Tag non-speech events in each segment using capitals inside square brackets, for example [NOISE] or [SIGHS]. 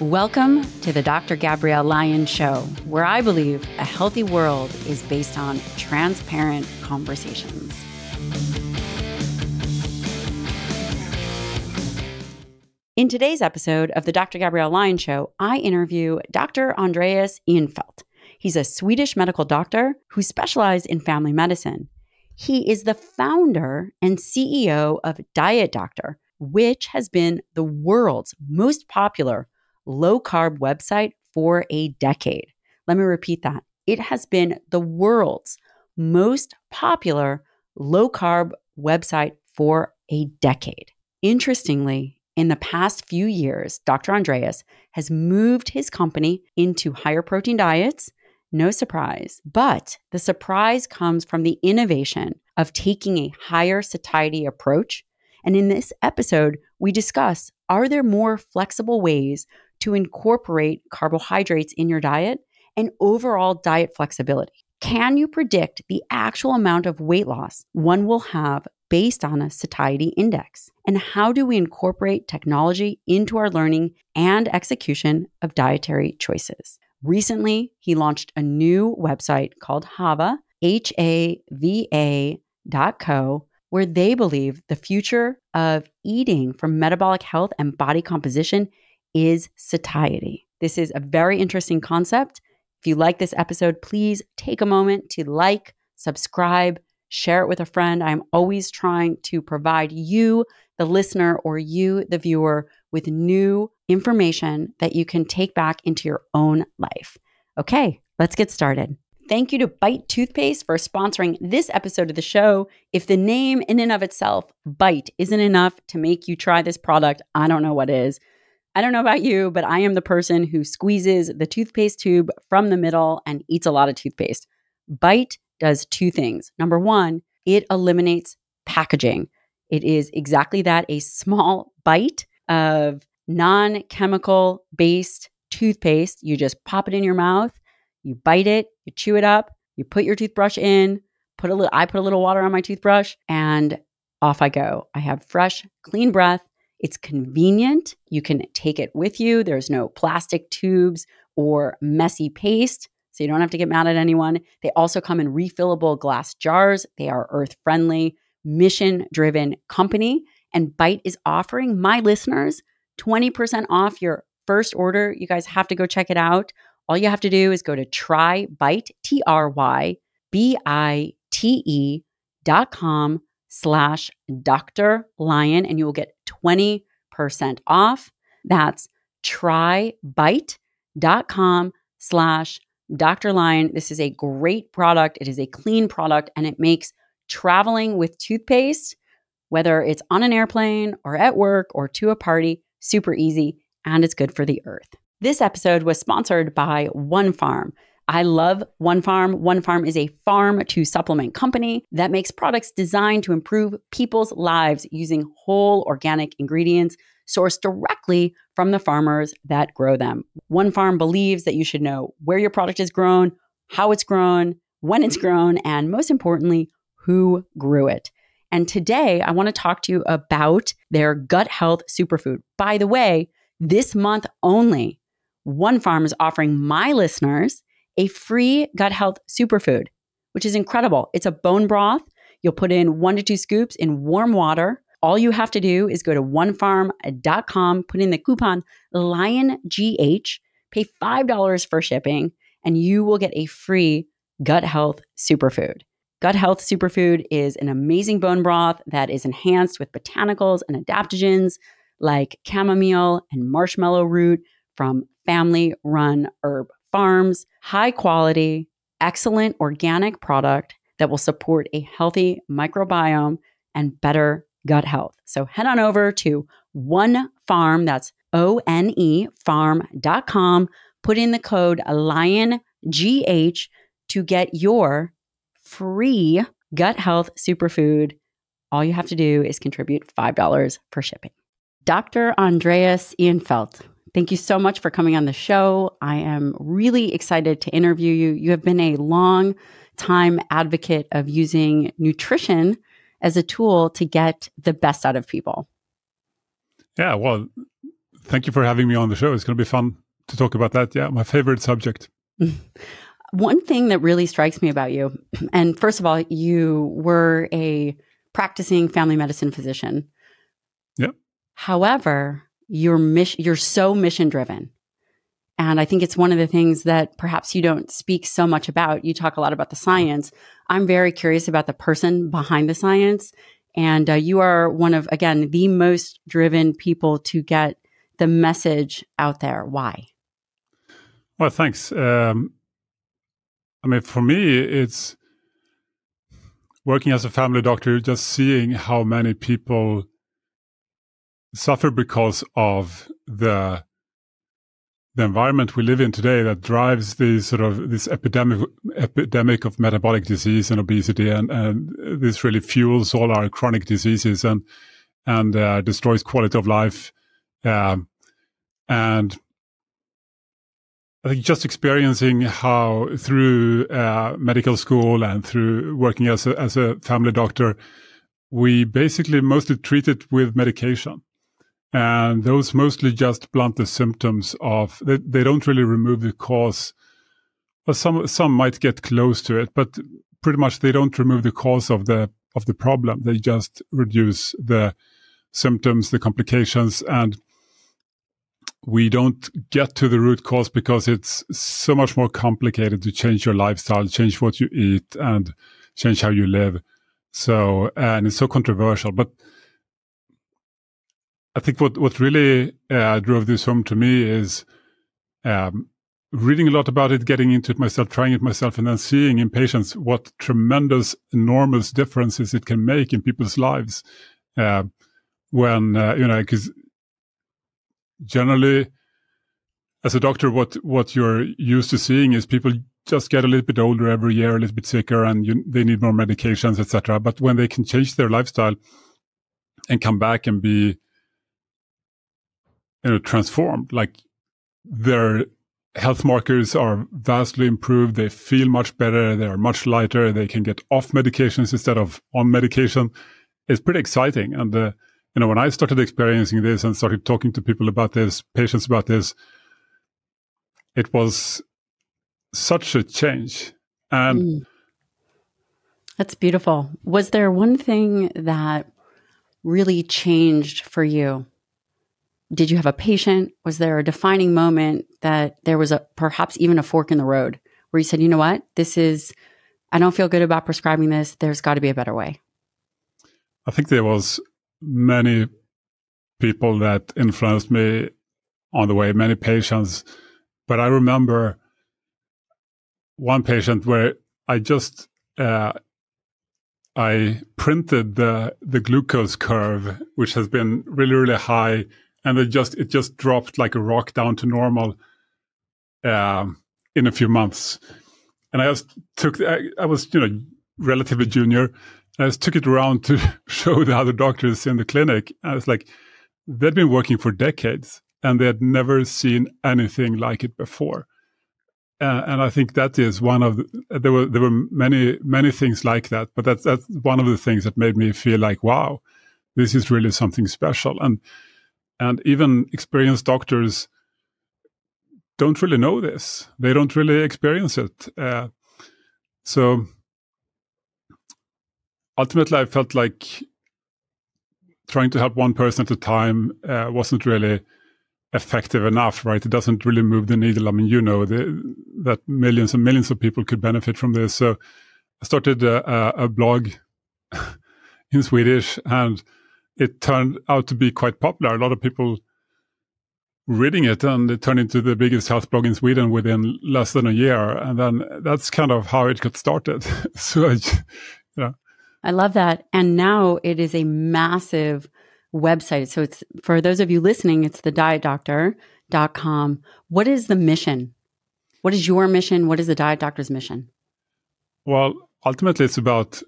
Welcome to the Dr. Gabrielle Lyon Show, where I believe a healthy world is based on transparent conversations. In today's episode of the Dr. Gabrielle Lyon Show, I interview Dr. Andreas Eenfeldt. He's a Swedish medical doctor who specialized in family medicine. He is the founder and CEO of Diet Doctor, which has been the world's most popular low carb website for a decade. Let me repeat that. It has been the world's most popular low carb website for a decade. Interestingly, in the past few years, Dr. Andreas has moved his company into higher protein diets. No surprise. But the surprise comes from the innovation of taking a higher satiety approach. And in this episode, we discuss are there more flexible ways to incorporate carbohydrates in your diet and overall diet flexibility. Can you predict the actual amount of weight loss one will have based on a satiety index? And how do we incorporate technology into our learning and execution of dietary choices? Recently, he launched a new website called Hava, H A V A dot co, where they believe the future of eating for metabolic health and body composition is satiety. This is a very interesting concept. If you like this episode, please take a moment to like, subscribe, share it with a friend. I'm always trying to provide you, the listener, or you, the viewer, with new information that you can take back into your own life. Okay, let's get started. Thank you to Bite Toothpaste for sponsoring this episode of the show. If the name in and of itself, Bite, isn't enough to make you try this product, I don't know what is. I don't know about you, but I am the person who squeezes the toothpaste tube from the middle and eats a lot of toothpaste. Bite does two things. Number one, it eliminates packaging. It is exactly that a small bite of non chemical based toothpaste. You just pop it in your mouth, you bite it, you chew it up, you put your toothbrush in, put a little, I put a little water on my toothbrush, and off I go. I have fresh, clean breath. It's convenient. You can take it with you. There's no plastic tubes or messy paste, so you don't have to get mad at anyone. They also come in refillable glass jars. They are earth friendly, mission driven company. And Bite is offering my listeners 20% off your first order. You guys have to go check it out. All you have to do is go to trybite, T R Y B I T E dot com slash Dr. Lyon, and you will get 20% off. That's trybite.com slash Dr. Lyon. This is a great product. It is a clean product and it makes traveling with toothpaste, whether it's on an airplane or at work or to a party, super easy and it's good for the earth. This episode was sponsored by One Farm. I love One Farm. One Farm is a farm to supplement company that makes products designed to improve people's lives using whole organic ingredients sourced directly from the farmers that grow them. One Farm believes that you should know where your product is grown, how it's grown, when it's grown, and most importantly, who grew it. And today I want to talk to you about their gut health superfood. By the way, this month only, One Farm is offering my listeners a free gut health superfood, which is incredible. It's a bone broth. You'll put in one to two scoops in warm water. All you have to do is go to onefarm.com, put in the coupon LyonGH, pay $5 for shipping, and you will get a free gut health superfood. Gut Health Superfood is an amazing bone broth that is enhanced with botanicals and adaptogens like chamomile and marshmallow root from family run herb farms, high quality, excellent organic product that will support a healthy microbiome and better gut health. So head on over to One Farm, that's O N E farm.com, put in the code LyonGH to get your free gut health superfood. All you have to do is contribute $5 for shipping. Dr. Andreas Eenfeldt Thank you so much for coming on the show. I am really excited to interview you. You have been a long time advocate of using nutrition as a tool to get the best out of people. Yeah, well, thank you for having me on the show. It's going to be fun to talk about that. Yeah, my favorite subject. [LAUGHS] One thing that really strikes me about you, [CLEARS THROAT] and first of all, you were a practicing family medicine physician. Yeah. However, you're mission, you're so mission driven. And I think it's one of the things that perhaps you don't speak so much about. You talk a lot about the science. I'm very curious about the person behind the science. And uh, you are one of, again, the most driven people to get the message out there. Why? Well, thanks. Um, I mean, for me, it's working as a family doctor, just seeing how many people suffer because of the the environment we live in today that drives the sort of this epidemic epidemic of metabolic disease and obesity, and, and this really fuels all our chronic diseases and and uh, destroys quality of life. Um, and I think just experiencing how through uh, medical school and through working as a, as a family doctor, we basically mostly treat it with medication and those mostly just blunt the symptoms of they, they don't really remove the cause. Well, some some might get close to it but pretty much they don't remove the cause of the of the problem. They just reduce the symptoms the complications and we don't get to the root cause because it's so much more complicated to change your lifestyle change what you eat and change how you live. So and it's so controversial but I think what what really uh, drove this home to me is um, reading a lot about it, getting into it myself, trying it myself, and then seeing in patients what tremendous, enormous differences it can make in people's lives. Uh, when uh, you know, because generally, as a doctor, what what you're used to seeing is people just get a little bit older every year, a little bit sicker, and you, they need more medications, etc. But when they can change their lifestyle and come back and be you know, transformed. Like their health markers are vastly improved. They feel much better. They are much lighter. They can get off medications instead of on medication. It's pretty exciting. And, uh, you know, when I started experiencing this and started talking to people about this, patients about this, it was such a change. And mm. that's beautiful. Was there one thing that really changed for you did you have a patient? Was there a defining moment that there was a perhaps even a fork in the road where you said, you know what, this is, I don't feel good about prescribing this. There's got to be a better way. I think there was many people that influenced me on the way, many patients. But I remember one patient where I just uh, I printed the the glucose curve, which has been really really high and it just it just dropped like a rock down to normal um, in a few months. And I just took I, I was you know relatively junior. I just took it around to [LAUGHS] show the other doctors in the clinic. I was like, they'd been working for decades and they had never seen anything like it before. Uh, and I think that is one of the, there were there were many many things like that, but that's that's one of the things that made me feel like wow, this is really something special. And and even experienced doctors don't really know this. They don't really experience it. Uh, so ultimately, I felt like trying to help one person at a time uh, wasn't really effective enough, right? It doesn't really move the needle. I mean, you know the, that millions and millions of people could benefit from this. So I started a, a blog [LAUGHS] in Swedish and it turned out to be quite popular. A lot of people reading it and it turned into the biggest health blog in Sweden within less than a year. And then that's kind of how it got started. [LAUGHS] so, you know. I love that. And now it is a massive website. So it's for those of you listening, it's the dietdoctor.com. What is the mission? What is your mission? What is the diet doctor's mission? Well, ultimately it's about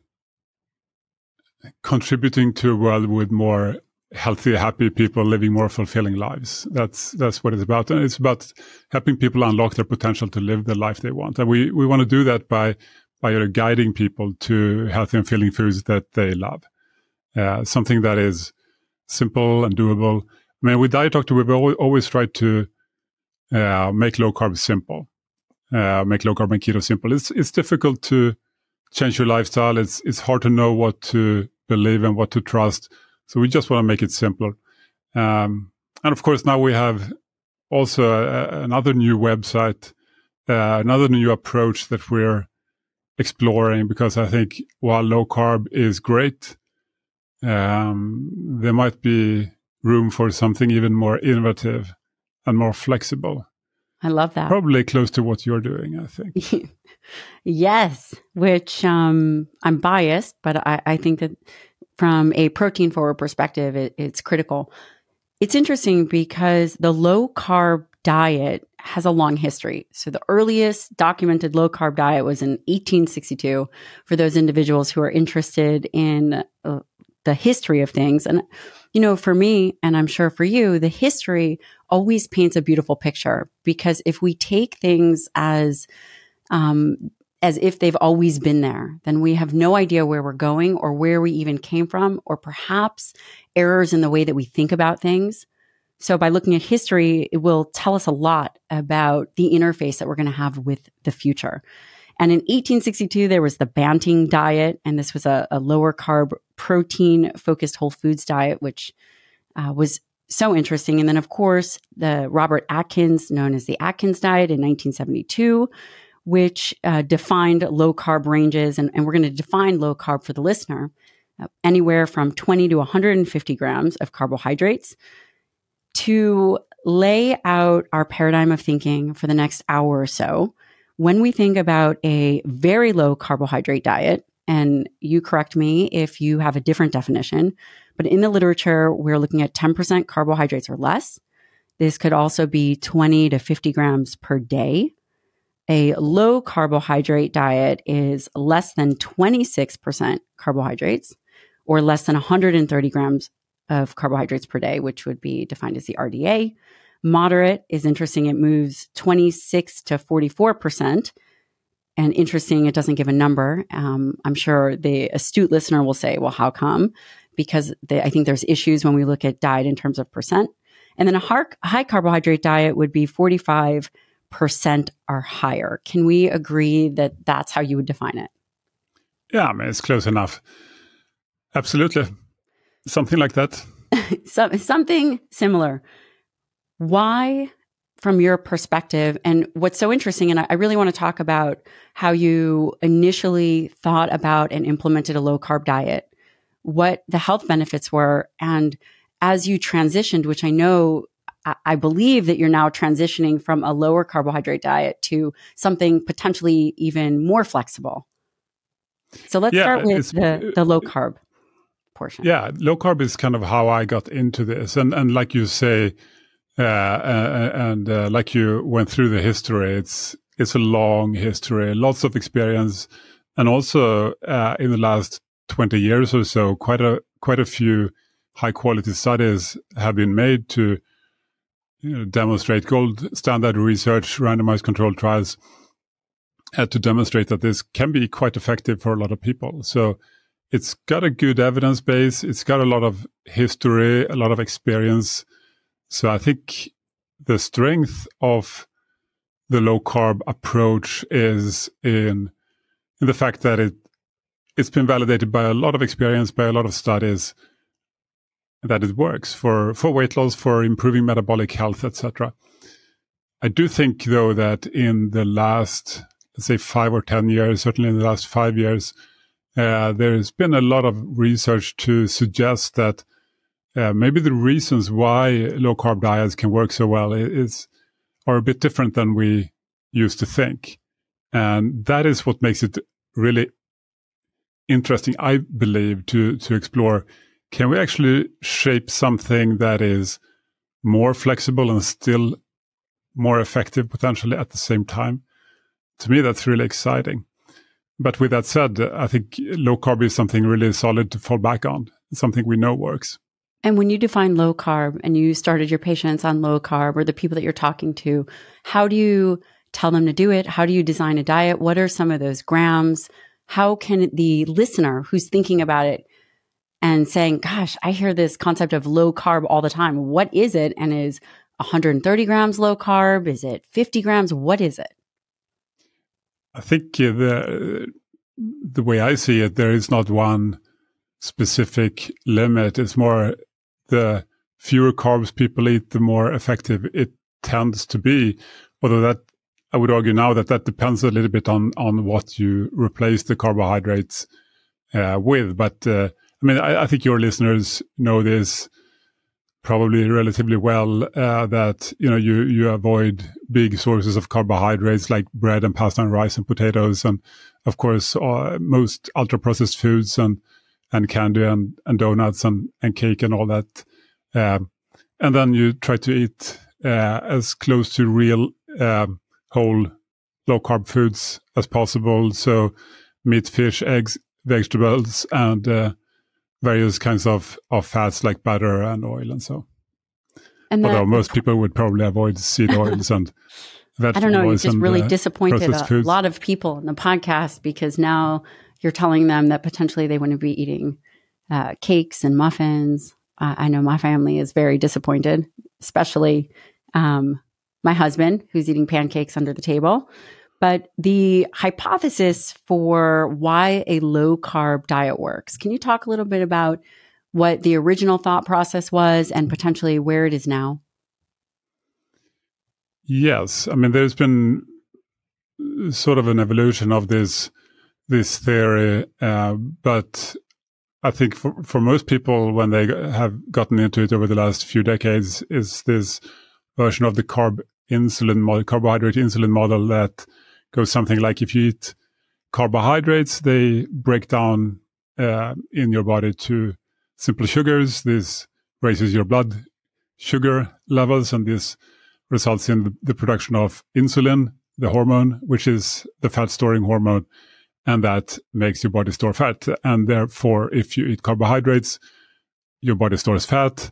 contributing to a world with more healthy, happy people living more fulfilling lives. That's that's what it's about, and it's about helping people unlock their potential to live the life they want. And we we want to do that by by guiding people to healthy and filling foods that they love. Uh, something that is simple and doable, I mean, with Diet Doctor, we've always tried to uh, make low carb simple, uh, make low carb and keto simple. It's it's difficult to change your lifestyle. It's it's hard to know what to believe and what to trust. So we just want to make it simpler. Um, and of course, now we have also a, another new website, uh, another new approach that we're exploring because I think while low carb is great, um, there might be room for something even more innovative and more flexible. I love that. Probably close to what you're doing, I think. [LAUGHS] yes, which um, I'm biased, but I, I, think that from a protein forward perspective, it, it's critical. It's interesting because the low carb diet has a long history. So the earliest documented low carb diet was in 1862 for those individuals who are interested in uh, the history of things. And, you know, for me, and I'm sure for you, the history always paints a beautiful picture because if we take things as, um, as if they've always been there, then we have no idea where we're going or where we even came from, or perhaps errors in the way that we think about things. So by looking at history, it will tell us a lot about the interface that we're going to have with the future. And in 1862, there was the Banting diet, and this was a, a lower carb, protein focused whole foods diet, which uh, was so interesting. And then, of course, the Robert Atkins, known as the Atkins diet in 1972, which uh, defined low carb ranges. And, and we're going to define low carb for the listener uh, anywhere from 20 to 150 grams of carbohydrates to lay out our paradigm of thinking for the next hour or so. When we think about a very low carbohydrate diet, and you correct me if you have a different definition, but in the literature, we're looking at 10% carbohydrates or less. This could also be 20 to 50 grams per day. A low carbohydrate diet is less than 26% carbohydrates or less than 130 grams of carbohydrates per day, which would be defined as the RDA. Moderate is interesting. It moves 26 to 44%. And interesting, it doesn't give a number. Um, I'm sure the astute listener will say, well, how come? Because they, I think there's issues when we look at diet in terms of percent. And then a high carbohydrate diet would be 45% or higher. Can we agree that that's how you would define it? Yeah, I mean, it's close enough. Absolutely. Something like that. [LAUGHS] so, something similar. Why, from your perspective, and what's so interesting, and I, really want to talk about how you initially thought about and implemented a low carb diet, what the health benefits were, and as you transitioned, which I know I believe that you're now transitioning from a lower carbohydrate diet to something potentially even more flexible. So let's yeah, start with the, the low carb portion. Yeah, low carb is kind of how I got into this, and and like you say, uh, uh, and uh, like you went through the history, it's it's a long history, lots of experience, and also uh, in the last twenty years or so, quite a quite a few high quality studies have been made to you know, demonstrate gold standard research, randomized controlled trials, uh, to demonstrate that this can be quite effective for a lot of people. So it's got a good evidence base. It's got a lot of history, a lot of experience. So I think the strength of the low carb approach is in in the fact that it it's been validated by a lot of experience, by a lot of studies that it works for for weight loss, for improving metabolic health, etc. I do think though that in the last let's say five or ten years, certainly in the last five years, uh, there's been a lot of research to suggest that uh, maybe the reasons why low carb diets can work so well is are a bit different than we used to think, and that is what makes it really interesting. I believe to to explore. Can we actually shape something that is more flexible and still more effective potentially at the same time? To me, that's really exciting. But with that said, I think low carb is something really solid to fall back on, something we know works. And when you define low carb and you started your patients on low carb or the people that you're talking to, how do you tell them to do it? How do you design a diet? What are some of those grams? How can the listener who's thinking about it and saying, gosh, I hear this concept of low carb all the time. What is it? And is 130 grams low carb? Is it 50 grams? What is it? I think the the way I see it, there is not one specific limit. It's more the fewer carbs people eat, the more effective it tends to be. Although that I would argue now that that depends a little bit on on what you replace the carbohydrates uh, with. But uh, I mean, I, I, think your listeners know this probably relatively well uh, that you know you you avoid big sources of carbohydrates like bread and pasta and rice and potatoes and of course uh, most ultra processed foods and and candy and, and donuts and, and cake and all that um, and then you try to eat uh, as close to real um, whole low carb foods as possible. So meat, fish, eggs, vegetables, and uh, various kinds of, of fats like butter and oil and so. And Although most [LAUGHS] people would probably avoid seed oils and vegetable I don't know. You just really uh, disappointed a lot of people in the podcast because now you're telling them that potentially they wouldn't be eating uh, cakes and muffins. Uh, I know my family is very disappointed, especially um, my husband, who's eating pancakes under the table. But the hypothesis for why a low carb diet works, can you talk a little bit about what the original thought process was and potentially where it is now? Yes, I mean there's been sort of an evolution of this this theory, uh, but I think for, for most people, when they have gotten into it over the last few decades, is this version of the carb insulin model, carbohydrate insulin model that goes something like if you eat carbohydrates, they break down uh, in your body to simple sugars. This raises your blood sugar levels, and this results in the, production of insulin, the hormone, which is the fat storing hormone, and that makes your body store fat. And therefore, if you eat carbohydrates, your body stores fat,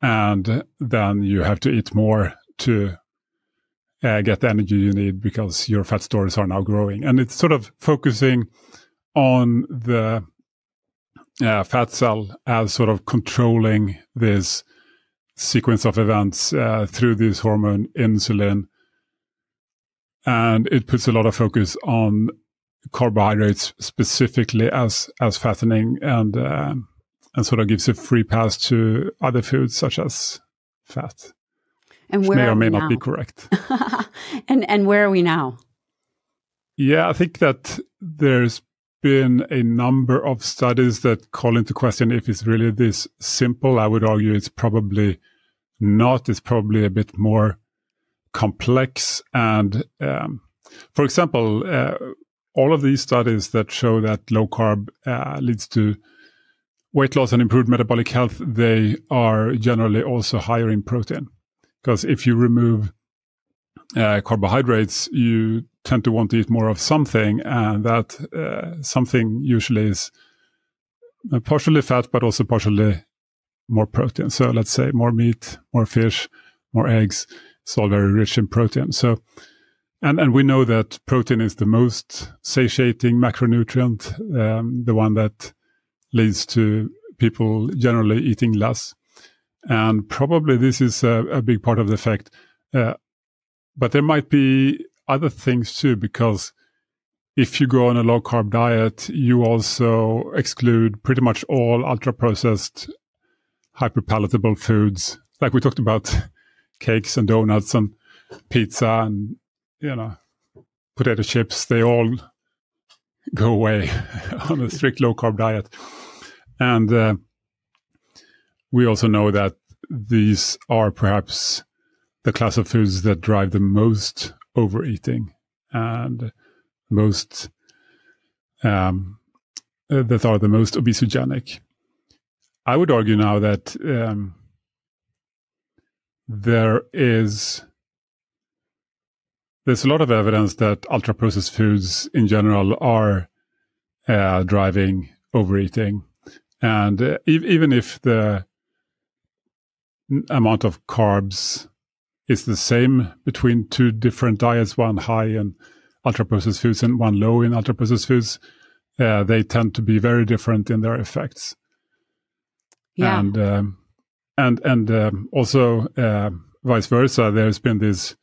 and then you have to eat more to uh, get the energy you need because your fat stores are now growing. And it's sort of focusing on the uh, fat cell as sort of controlling this sequence of events uh, through this hormone insulin. And it puts a lot of focus on carbohydrates specifically as as fattening and uh, and sort of gives a free pass to other foods such as fat. And where may or may not be correct. [LAUGHS] and and where are we now? Yeah, I think that there's been a number of studies that call into question if it's really this simple. I would argue it's probably not. It's probably a bit more complex. And um, for example, uh, all of these studies that show that low carb uh, leads to weight loss and improved metabolic health, they are generally also higher in protein. Because if you remove uh, carbohydrates, you tend to want to eat more of something, and that uh, something usually is uh, partially fat, but also partially more protein. So let's say more meat, more fish, more eggs. It's all very rich in protein. So, and and we know that protein is the most satiating macronutrient, um, the one that leads to people generally eating less. And probably this is a, a big part of the effect. Uh, but there might be other things too, because if you go on a low carb diet, you also exclude pretty much all ultra processed, hyper palatable foods. Like we talked about [LAUGHS] cakes and donuts and pizza and, you know, potato chips. They all go away [LAUGHS] on a strict low carb diet. And uh, we also know that these are perhaps the class of foods that drive the most overeating and most um, that are the most obesogenic. I would argue now that um, there is there's a lot of evidence that ultra processed foods in general are uh, driving overeating, and uh, e- even if the amount of carbs is the same between two different diets, one high in ultra processed foods and one low in ultra processed foods, uh, they tend to be very different in their effects. Yeah. And um, and and um, also uh, vice versa. There's been this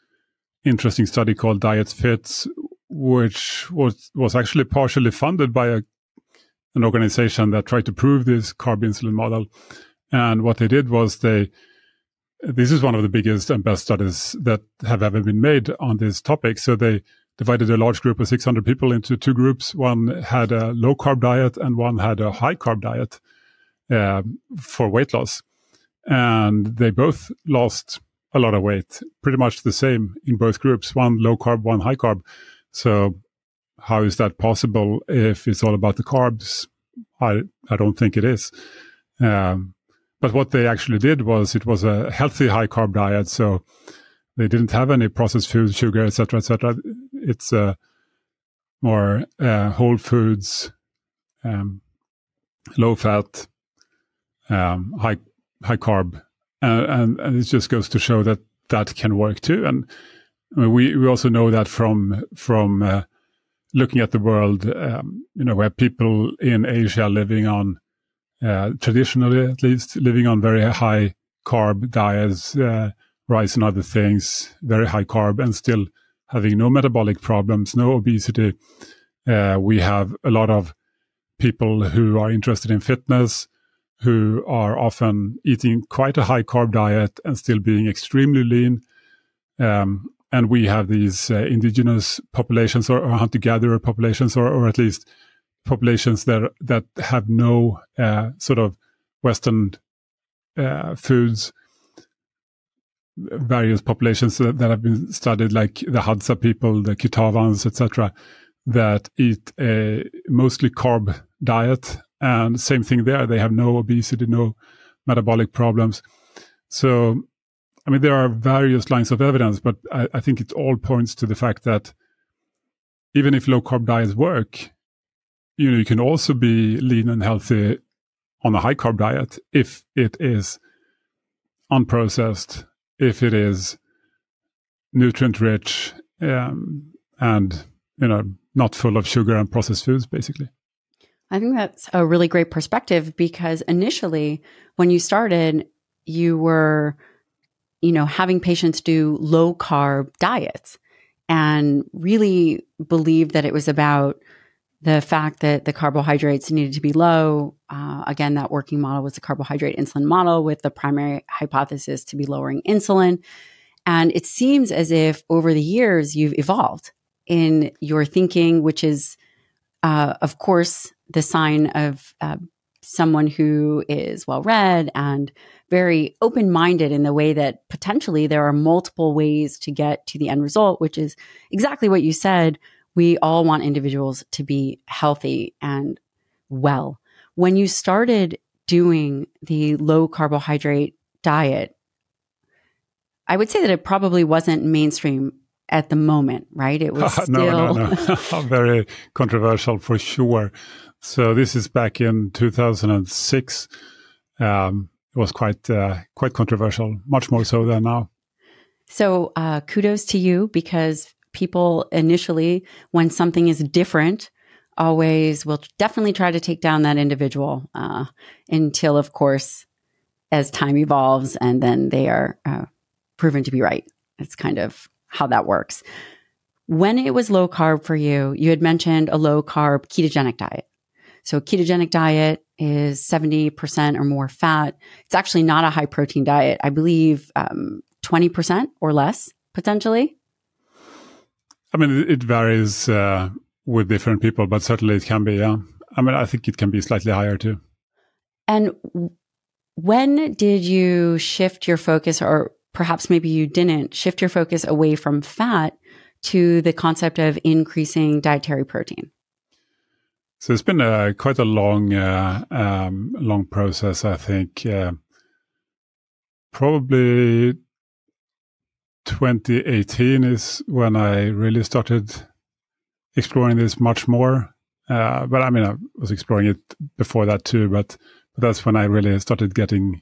interesting study called Diet Fits, which was was actually partially funded by a, an organization that tried to prove this carb insulin model. And what they did was they this is one of the biggest and best studies that have ever been made on this topic. So they divided a large group of 600 people into two groups. One had a low carb diet and one had a high carb diet uh, for weight loss. And they both lost a lot of weight, pretty much the same in both groups, one low carb, one high carb. So how is that possible if it's all about the carbs? I, I don't think it is. Um, but what they actually did was it was a healthy high carb diet. So they didn't have any processed food, sugar, etc., etc. It's uh, more uh, whole foods, um, low fat, um, high high carb, uh, and, and it just goes to show that that can work too. And I mean, we we also know that from from uh, looking at the world, um, you know, where people in Asia living on uh, traditionally, at least, living on very high carb diets, uh, rice and other things, very high carb, and still having no metabolic problems, no obesity. Uh, we have a lot of people who are interested in fitness, who are often eating quite a high carb diet and still being extremely lean. Um, and we have these uh, indigenous populations or, or hunter gatherer populations, or, or at least populations that that have no uh, sort of Western uh, foods. Various populations that, that, have been studied, like the Hadza people, the Kitavans, etc., that eat a mostly carb diet and same thing there. They have no obesity, no metabolic problems. So, I mean, there are various lines of evidence, but I, I think it all points to the fact that even if low carb diets work, you know, you can also be lean and healthy on a high carb diet if it is unprocessed, if it is nutrient rich, um, and you know, not full of sugar and processed foods, basically. I think that's a really great perspective because initially, when you started, you were, you know, having patients do low carb diets and really believed that it was about the fact that the carbohydrates needed to be low. Uh, again, that working model was the carbohydrate insulin model with the primary hypothesis to be lowering insulin. And it seems as if over the years you've evolved in your thinking, which is, uh, of course, the sign of uh, someone who is well read and very open minded in the way that potentially there are multiple ways to get to the end result, which is exactly what you said. We all want individuals to be healthy and well. When you started doing the low carbohydrate diet, I would say that it probably wasn't mainstream at the moment, right? It was [LAUGHS] still no, no, [LAUGHS] no. [LAUGHS] very controversial for sure. So this is back in 2006. Um, it was quite uh, quite controversial, much more so than now. So uh, kudos to you because people initially, when something is different, always will definitely try to take down that individual uh, until, of course, as time evolves and then they are uh, proven to be right. It's kind of how that works. When it was low carb for you, you had mentioned a low carb ketogenic diet. So ketogenic diet is 70% or more fat. It's actually not a high protein diet. I believe um, 20% or less potentially. I mean, it varies uh, with different people, but certainly it can be. Yeah. I mean, I think it can be slightly higher too. And when did you shift your focus, or perhaps maybe you didn't shift your focus away from fat to the concept of increasing dietary protein? So it's been a, quite a long, uh, um, long process. I think uh, probably 2018 is when I really started exploring this much more. Uh, but I mean, I was exploring it before that too. But, but that's when I really started getting,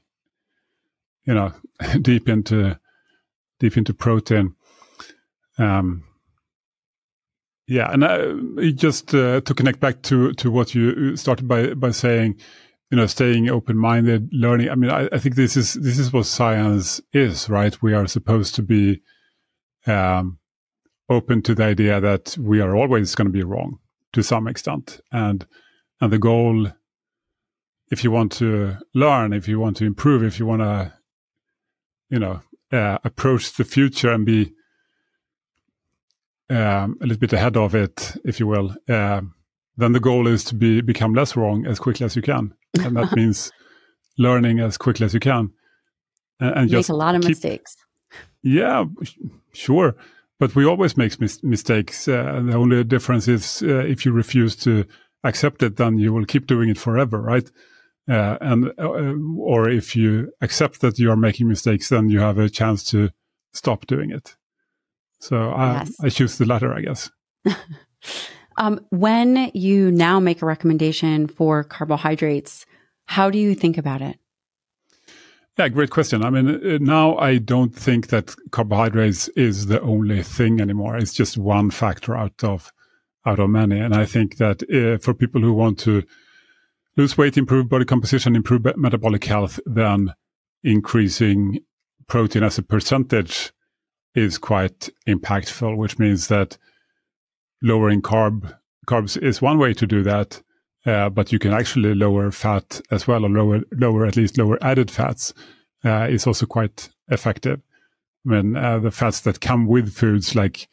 you know, [LAUGHS] deep into deep into protein. Um, yeah, and uh, just uh, to connect back to to what you started by by saying, you know, staying open-minded, learning. I mean, I, I, think this is this is what science is, right? We are supposed to be um, open to the idea that we are always going to be wrong to some extent, and and the goal, if you want to learn, if you want to improve, if you want to, you know, uh, approach the future and be um, a little bit ahead of it, if you will. Uh, then the goal is to be become less wrong as quickly as you can, and that [LAUGHS] means learning as quickly as you can. And, and just make a lot of keep, mistakes. Yeah, sure, but we always make mis- mistakes. Uh, the only difference is uh, if you refuse to accept it, then you will keep doing it forever, right? Uh, and uh, or if you accept that you are making mistakes, then you have a chance to stop doing it. So I, yes. I choose the latter, I guess. [LAUGHS] Um, when you now make a recommendation for carbohydrates, how do you think about it? Yeah, great question. I mean, uh, now I don't think that carbohydrates is the only thing anymore. It's just one factor out of out of many, and I think that uh, for people who want to lose weight, improve body composition, improve metabolic health, then increasing protein as a percentage is quite impactful. Which means that lowering carb carbs is one way to do that. Uh, but you can actually lower fat as well, or lower lower at least lower added fats uh, is also quite effective. I mean, uh, the fats that come with foods like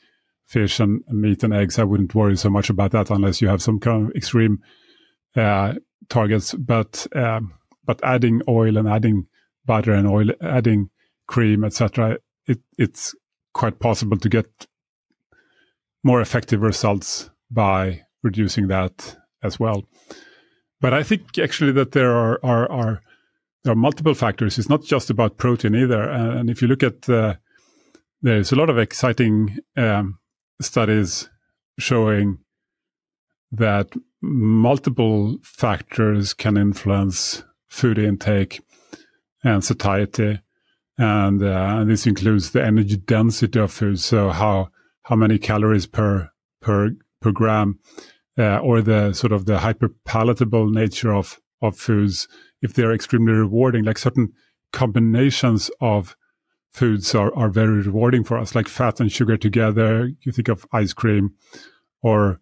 fish and, meat and eggs, I wouldn't worry so much about that unless you have some kind of extreme uh, targets. But um, but adding oil and adding butter and oil, adding cream, etc., it, it's quite possible to get more effective results by reducing that as well. But I think actually that there are are, are there are multiple factors. It's not just about protein either. And if you look at uh, there's a lot of exciting um, studies showing that multiple factors can influence food intake and satiety, and, uh, and this includes the energy density of food. So how how many calories per per per gram, uh, or the sort of the hyper palatable nature of of foods if they're extremely rewarding. Like certain combinations of foods are are very rewarding for us, like fat and sugar together. You think of ice cream, or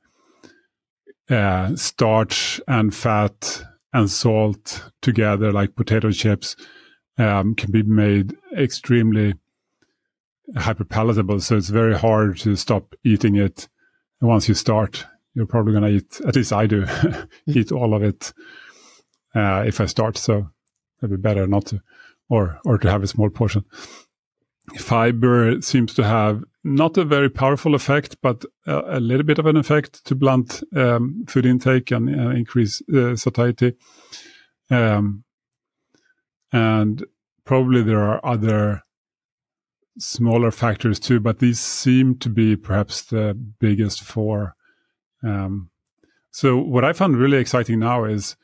uh, starch and fat and salt together, like potato chips, um, can be made extremely hyperpalatable. So it's very hard to stop eating it. Once you start, you're probably going to eat, at least I do, [LAUGHS] eat all of it uh, if I start. So it'd be better not to, or, or to have a small portion. Fiber seems to have not a very powerful effect, but a, a little bit of an effect to blunt um, food intake and uh, increase uh, satiety. Um, and probably there are other smaller factors too, but these seem to be perhaps the biggest four. Um, so what I found really exciting now is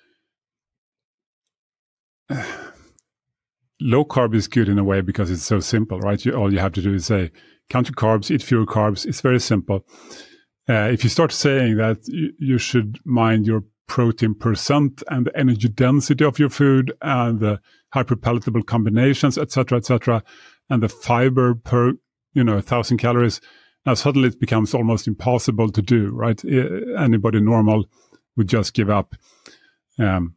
[SIGHS] uh, low carb is good in a way because it's so simple, right? You, all you have to do is say count your carbs, eat fewer carbs. It's very simple. Uh, if you start saying that you, you should mind your protein percent and the energy density of your food and the hyperpalatable combinations, etc., etc., and the fiber per you know thousand calories now suddenly it becomes almost impossible to do right anybody normal would just give up um,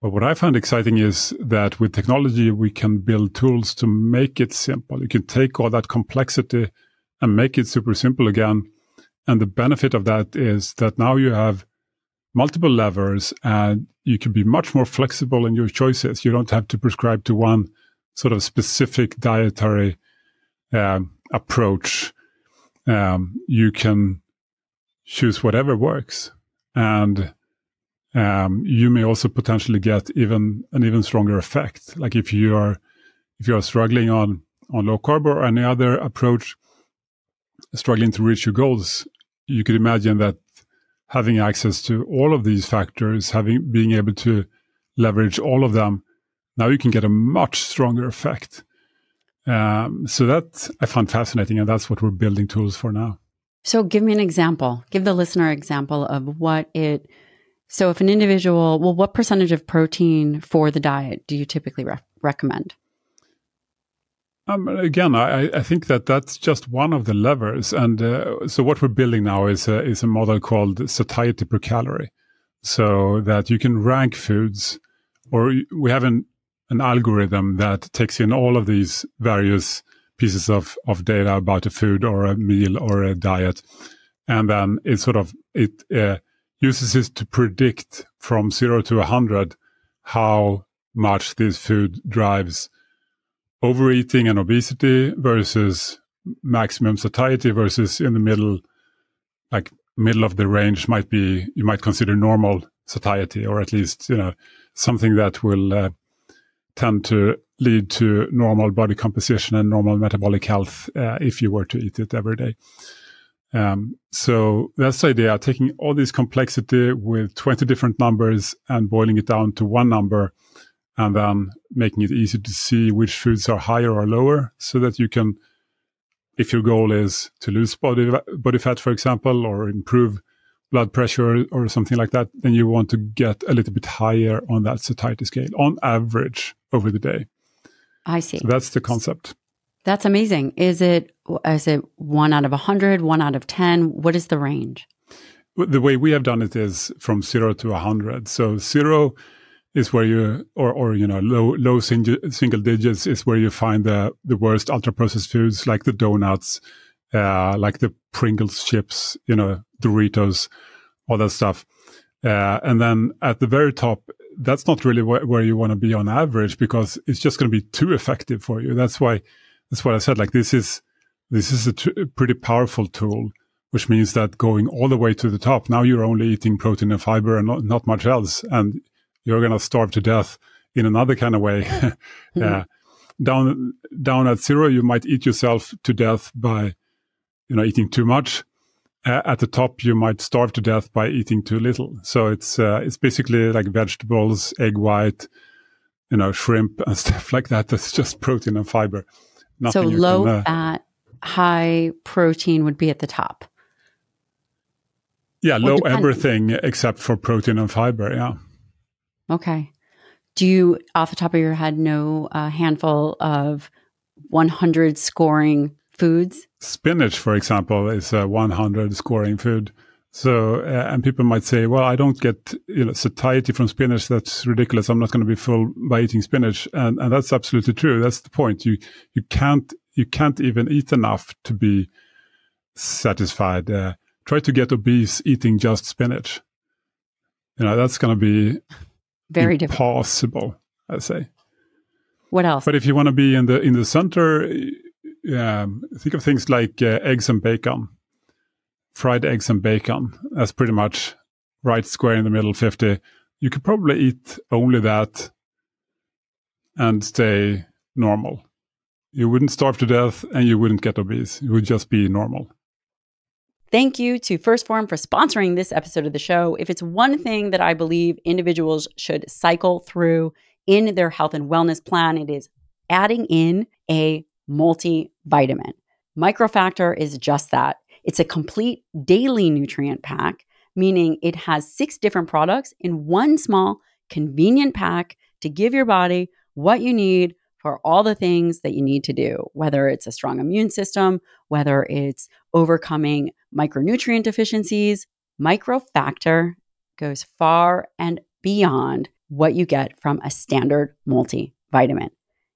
but what i find exciting is that with technology we can build tools to make it simple. You can take all that complexity and make it super simple again. And the benefit of that is that now you have multiple levers and you can be much more flexible in your choices. You don't have to prescribe to one sort of specific dietary um, approach, um, you can choose whatever works, and um, you may also potentially get even an even stronger effect. Like if you are if you are struggling on on low carb or any other approach, struggling to reach your goals, you could imagine that having access to all of these factors, having being able to leverage all of them now you can get a much stronger effect. Um, so that I found fascinating, and that's what we're building tools for now. So, give me an example. Give the listener example of what it So, if an individual, well, what percentage of protein for the diet do you typically re- recommend? Um, again, I, I, think that that's just one of the levers. And uh, so, what we're building now is a, is a model called satiety per calorie, so that you can rank foods, or we have an, an algorithm that takes in all of these various pieces of, of data about a food or a meal or a diet, and then it sort of it uh, uses it to predict from zero to 100 how much this food drives overeating and obesity versus maximum satiety versus in the middle, like middle of the range might be, you might consider normal satiety, or at least, you know, something that will uh, tend to lead to normal body composition and normal metabolic health uh, if you were to eat it every day. Um, so that's the idea, taking all this complexity with 20 different numbers and boiling it down to one number and then making it easy to see which foods are higher or lower so that you can, if your goal is to lose body, body fat, for example, or improve blood pressure or something like that, then you want to get a little bit higher on that satiety scale on average over the day. I see. So that's the concept. That's amazing. Is it is it one out of a hundred, one out of ten? What is the range? The way we have done it is from zero to a hundred. So zero is where you, or or you know, low low single, single digits is where you find the the worst ultra processed foods like the donuts, uh, like the Pringles chips, you know, Doritos, all that stuff. Uh, and then at the very top, that's not really wh- where you want to be on average because it's just going to be too effective for you. That's why that's what I said. Like this is this is a t- pretty powerful tool, which means that going all the way to the top, now you're only eating protein and fiber and not, not much else, and you're going to starve to death in another kind of way. [LAUGHS] mm-hmm. uh, down down at zero, you might eat yourself to death by you know eating too much. Uh, at the top, you might starve to death by eating too little. So it's uh, it's basically like vegetables, egg white, you know, shrimp and [LAUGHS] stuff like that. That's just protein and fiber. Nothing so low fat, high protein would be at the top. Yeah, low everything except for protein and fiber. Yeah. Okay. Do you, off the top of your head, know a handful of 100 scoring foods? Spinach, for example, is a 100 scoring food. So, uh, and people might say, well, I don't get, you know, satiety from spinach. That's ridiculous. I'm not going to be full by eating spinach. And, and that's absolutely true. That's the point. You, you can't, you can't even eat enough to be satisfied. Uh, try to get obese eating just spinach. You know, that's going to be very impossible, I say. What else? But if you want to be in the, in the center, um, think of things like uh, eggs and bacon fried eggs and bacon. That's pretty much right square in the middle, 50. You could probably eat only that and stay normal. You wouldn't starve to death and you wouldn't get obese. You would just be normal. Thank you to 1st Phorm for sponsoring this episode of the show. If it's one thing that I believe individuals should cycle through in their health and wellness plan, it is adding in a multivitamin. Microfactor is just that. It's a complete daily nutrient pack, meaning it has six different products in one small, convenient pack to give your body what you need for all the things that you need to do, whether it's a strong immune system, whether it's overcoming micronutrient deficiencies. Microfactor goes far and beyond what you get from a standard multivitamin.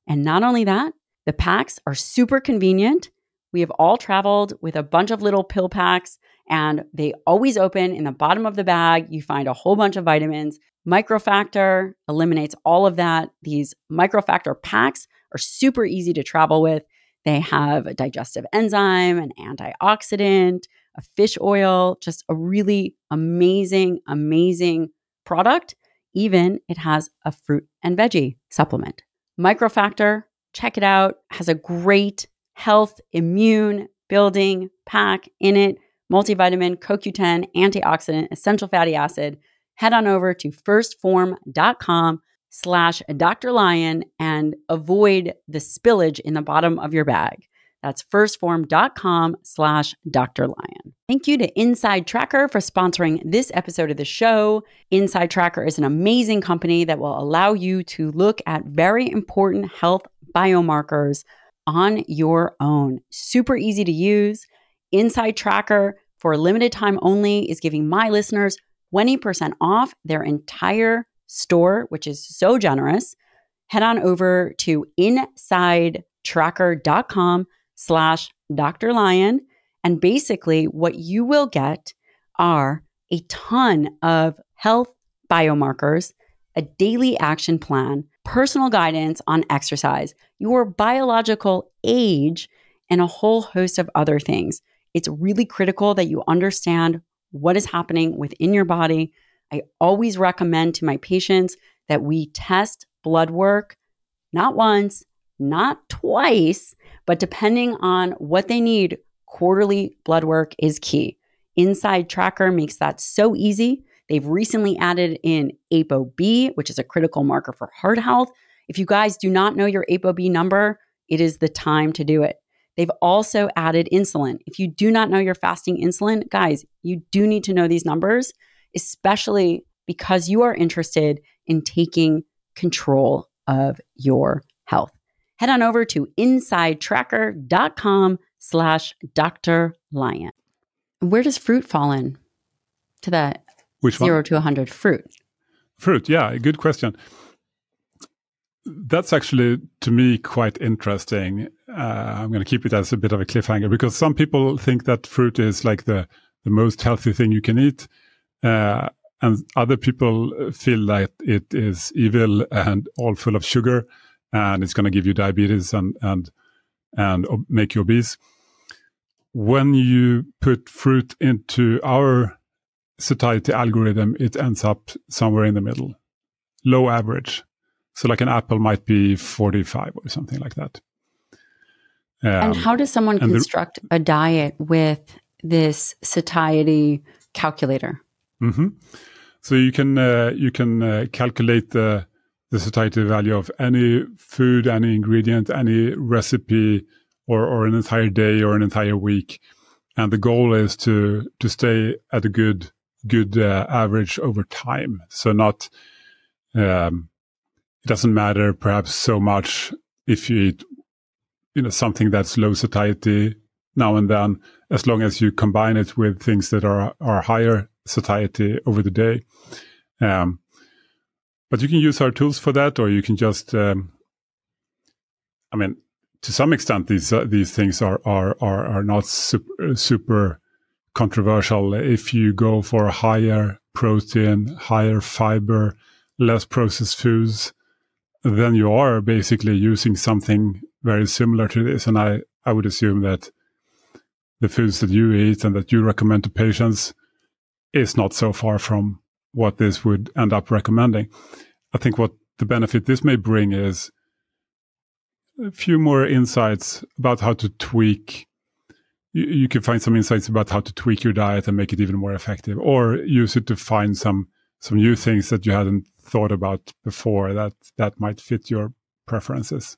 And not only that, the packs are super convenient we have all traveled with a bunch of little pill packs, and they always open in the bottom of the bag. You find a whole bunch of vitamins. Microfactor eliminates all of that. These microfactor packs are super easy to travel with. They have a digestive enzyme, an antioxidant, a fish oil, just a really amazing, amazing product. Even it has a fruit and veggie supplement. Microfactor, check it out, has a great health, immune building pack in it multivitamin, CoQ10, antioxidant, essential fatty acid. Head on over to firstphorm.com slash Dr. Lyon and avoid the spillage in the bottom of your bag. That's firstphorm.com slash Dr. Lyon. Thank you to Inside Tracker for sponsoring this episode of the show. Inside Tracker is an amazing company that will allow you to look at very important health biomarkers on your own. Super easy to use. Inside Tracker for a limited time only is giving my listeners 20% off their entire store, which is so generous. Head on over to insidetracker.com slash Dr. Lyon and basically, what you will get are a ton of health biomarkers, a daily action plan, personal guidance on exercise, your biological age, and a whole host of other things. It's really critical that you understand what is happening within your body. I always recommend to my patients that we test blood work not once, not twice, but depending on what they need, quarterly blood work is key. Inside Tracker makes that so easy. They've recently added in ApoB, which is a critical marker for heart health. If you guys do not know your ApoB number, it is the time to do it. They've also added insulin. If you do not know your fasting insulin, guys, you do need to know these numbers, especially because you are interested in taking control of your health. Head on over to insidetracker.com slash Dr. Lyon. Where does fruit fall in to that Which zero one? to 100 fruit? Fruit, yeah, good question. That's actually, to me, quite interesting. Uh, I'm going to keep it as a bit of a cliffhanger because some people think that fruit is like the, the most healthy thing you can eat. Uh, and other people feel like it is evil and all full of sugar and it's going to give you diabetes and, and, and make you obese. When you put fruit into our satiety algorithm, it ends up somewhere in the middle, low average. So, like an apple might be 45 or something like that. and Um, how does someone and the- construct a diet with this satiety calculator? hmm So you can uh, you can uh, calculate the the satiety value of any food, any ingredient, any recipe, or or an entire day or an entire week, and the goal is to to stay at a good good uh, average over time. So not um, it doesn't matter perhaps so much if you eat you know something that's low satiety now and then, as long as you combine it with things that are are higher satiety over the day. Um, but you can use our tools for that, or you can just, um, I mean, to some extent, these uh, these things are are are, are not super, super controversial. If you go for higher protein, higher fiber, less processed foods, then you are basically using something very similar to this. And I I would assume that the foods that you eat and that you recommend to patients is not so far from what this would end up recommending. I think what the benefit this may bring is a few more insights about how to tweak. You, you can find some insights about how to tweak your diet and make it even more effective, or use it to find some some new things that you hadn't thought about before that that might fit your preferences.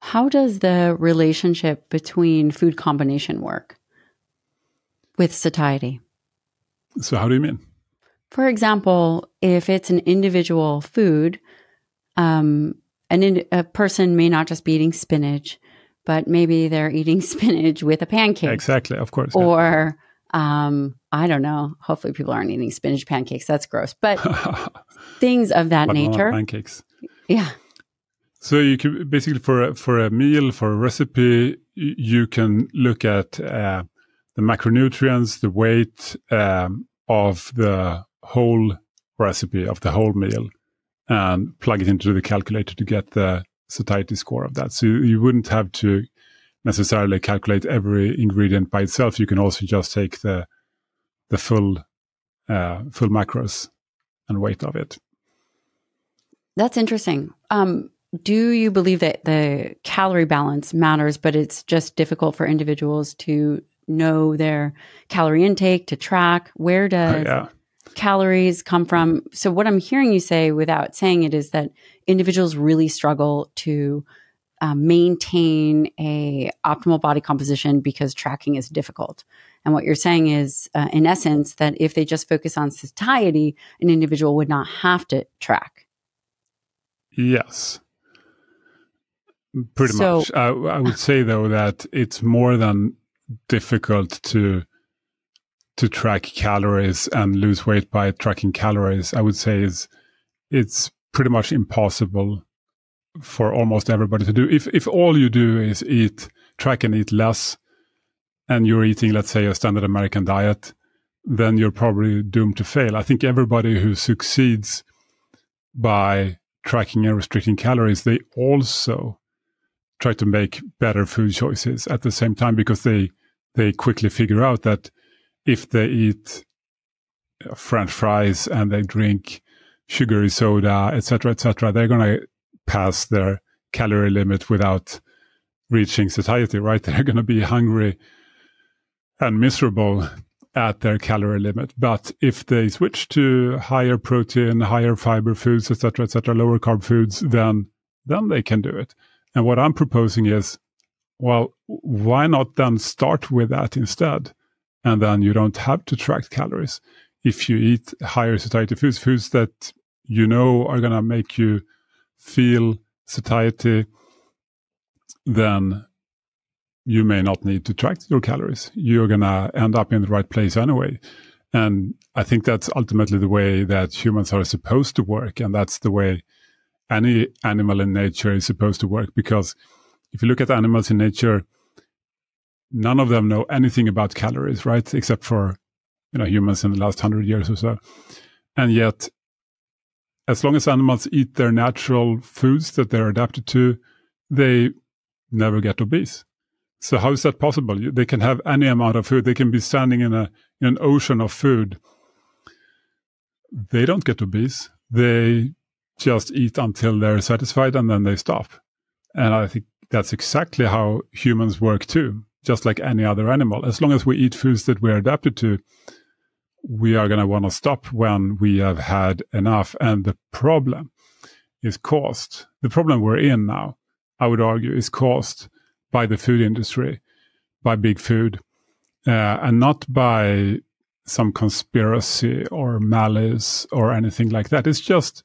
How does the relationship between food combination work with satiety? So, how do you mean? For example, if it's an individual food, um, an in, a person may not just be eating spinach, but maybe they're eating [LAUGHS] spinach with a pancake. Exactly, of course. yeah. Or um, I don't know. Hopefully, people aren't eating spinach pancakes. That's gross. But [LAUGHS] things of that Banana nature. pancakes. Yeah. So you can basically for a, for a meal for a recipe, you can look at uh, the macronutrients, the weight um, of the whole recipe of the whole meal, and plug it into the calculator to get the satiety score of that. So you, you wouldn't have to necessarily calculate every ingredient by itself. You can also just take the the full uh, full macros and weight of it. That's interesting. Um, do you believe that the calorie balance matters, but it's just difficult for individuals to know their calorie intake, to track? Where Uh, does yeah. calories come from? So, what I'm hearing you say without saying it is that individuals really struggle to uh, maintain a optimal body composition because tracking is difficult. And what you're saying is, uh, in essence, that if they just focus on satiety, an individual would not have to track. Yes. Pretty so, much. I, I would say though that it's more than difficult to to track calories and lose weight by tracking calories. I would say is it's pretty much impossible for almost everybody to do. If if all you do is eat, track and eat less, and you're eating, let's say, a standard American diet, then you're probably doomed to fail. I think everybody who succeeds by tracking and restricting calories, they also try to make better food choices at the same time because they they quickly figure out that if they eat French fries and they drink sugary soda, etc., etc., they're going to pass their calorie limit without reaching satiety. Right? [LAUGHS] They're going to be hungry and miserable at their calorie limit. But if they switch to higher protein, higher fiber foods, etc., etc., lower carb foods, then then they can do it. And what I'm proposing is, well, why not then start with that instead? And then you don't have to track calories. If you eat higher satiety foods, foods that you know are going to make you feel satiety, then you may not need to track your calories. You're going to end up in the right place anyway. And I think that's ultimately the way that humans are supposed to work. And that's the way any animal in nature is supposed to work. Because if you look at animals in nature, none of them know anything about calories, right? Except for, you know, humans in the last hundred years or so. And yet, as long as animals eat their natural foods that they're adapted to, they never get obese. So how is that possible? They can have any amount of food. They can be standing in a in an ocean of food. They don't get obese. They just eat until they're satisfied and then they stop. And I think that's exactly how humans work too, just like any other animal. As long as we eat foods that we're adapted to, we are going to want to stop when we have had enough. And the problem is caused, the problem we're in now, I would argue, is caused by the food industry, by big food, uh, and not by some conspiracy or malice or anything like that. It's just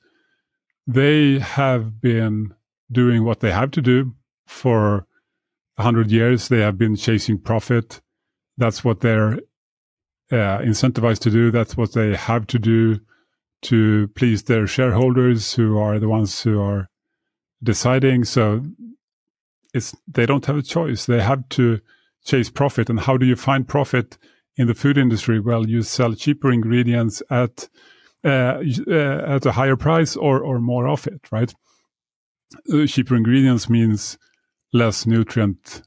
they have been doing what they have to do for a hundred years. They have been chasing profit. That's what they're uh, incentivized to do. That's what they have to do to please their shareholders, who are the ones who are deciding. So it's they don't have a choice. They have to chase profit. And how do you find profit in the food industry? Well, you sell cheaper ingredients at uh, uh, at a higher price or or more of it, right? Uh, cheaper ingredients means less nutrient,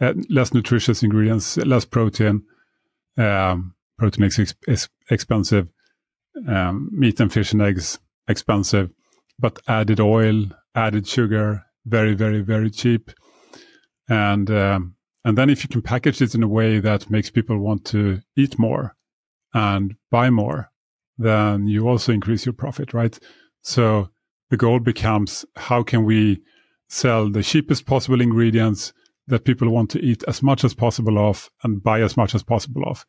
uh, less nutritious ingredients, less protein. Um, protein is, is expensive. Um, meat and fish and eggs expensive, but added oil, added sugar, very, very, very cheap. And um, and then if you can package it in a way that makes people want to eat more and buy more, then you also increase your profit, right? So the goal becomes how can we sell the cheapest possible ingredients that people want to eat as much as possible of and buy as much as possible of.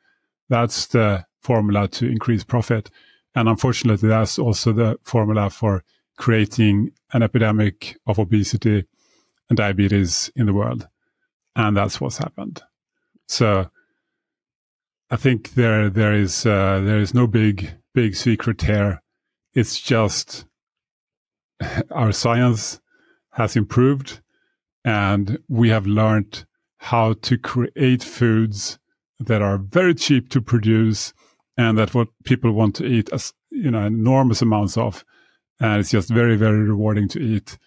That's the formula to increase profit. And unfortunately, that's also the formula for creating an epidemic of obesity and diabetes in the world. And that's what's happened. So I think there there is uh, there is no big big secret here. It's just [LAUGHS] our science has improved and we have learned how to create foods that are very cheap to produce and that what people want to eat as you know enormous amounts of and it's just very very rewarding to eat.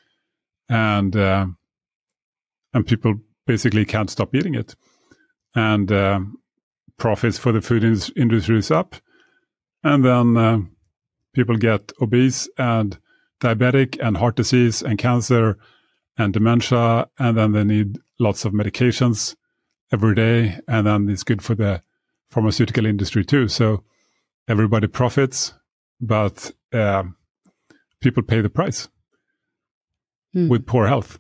And uh, and people basically can't stop eating it. And uh, profits for the food industry is up. And then uh, people get obese and diabetic and heart disease and cancer and dementia. And then they need lots of medications every day and then it's good for the pharmaceutical industry too so everybody profits but um, people pay the price mm. with poor health.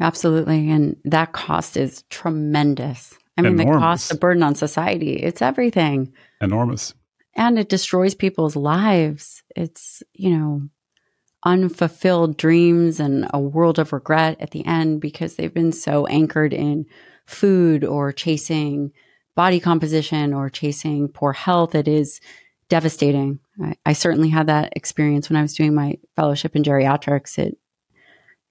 Absolutely. And that cost is tremendous. I mean, Enormous. the cost, the burden on society, it's everything. Enormous. And it destroys people's lives. It's, you know, unfulfilled dreams and a world of regret at the end because they've been so anchored in food or chasing body composition or chasing poor health. It is devastating. I, I certainly had that experience when I was doing my fellowship in geriatrics. It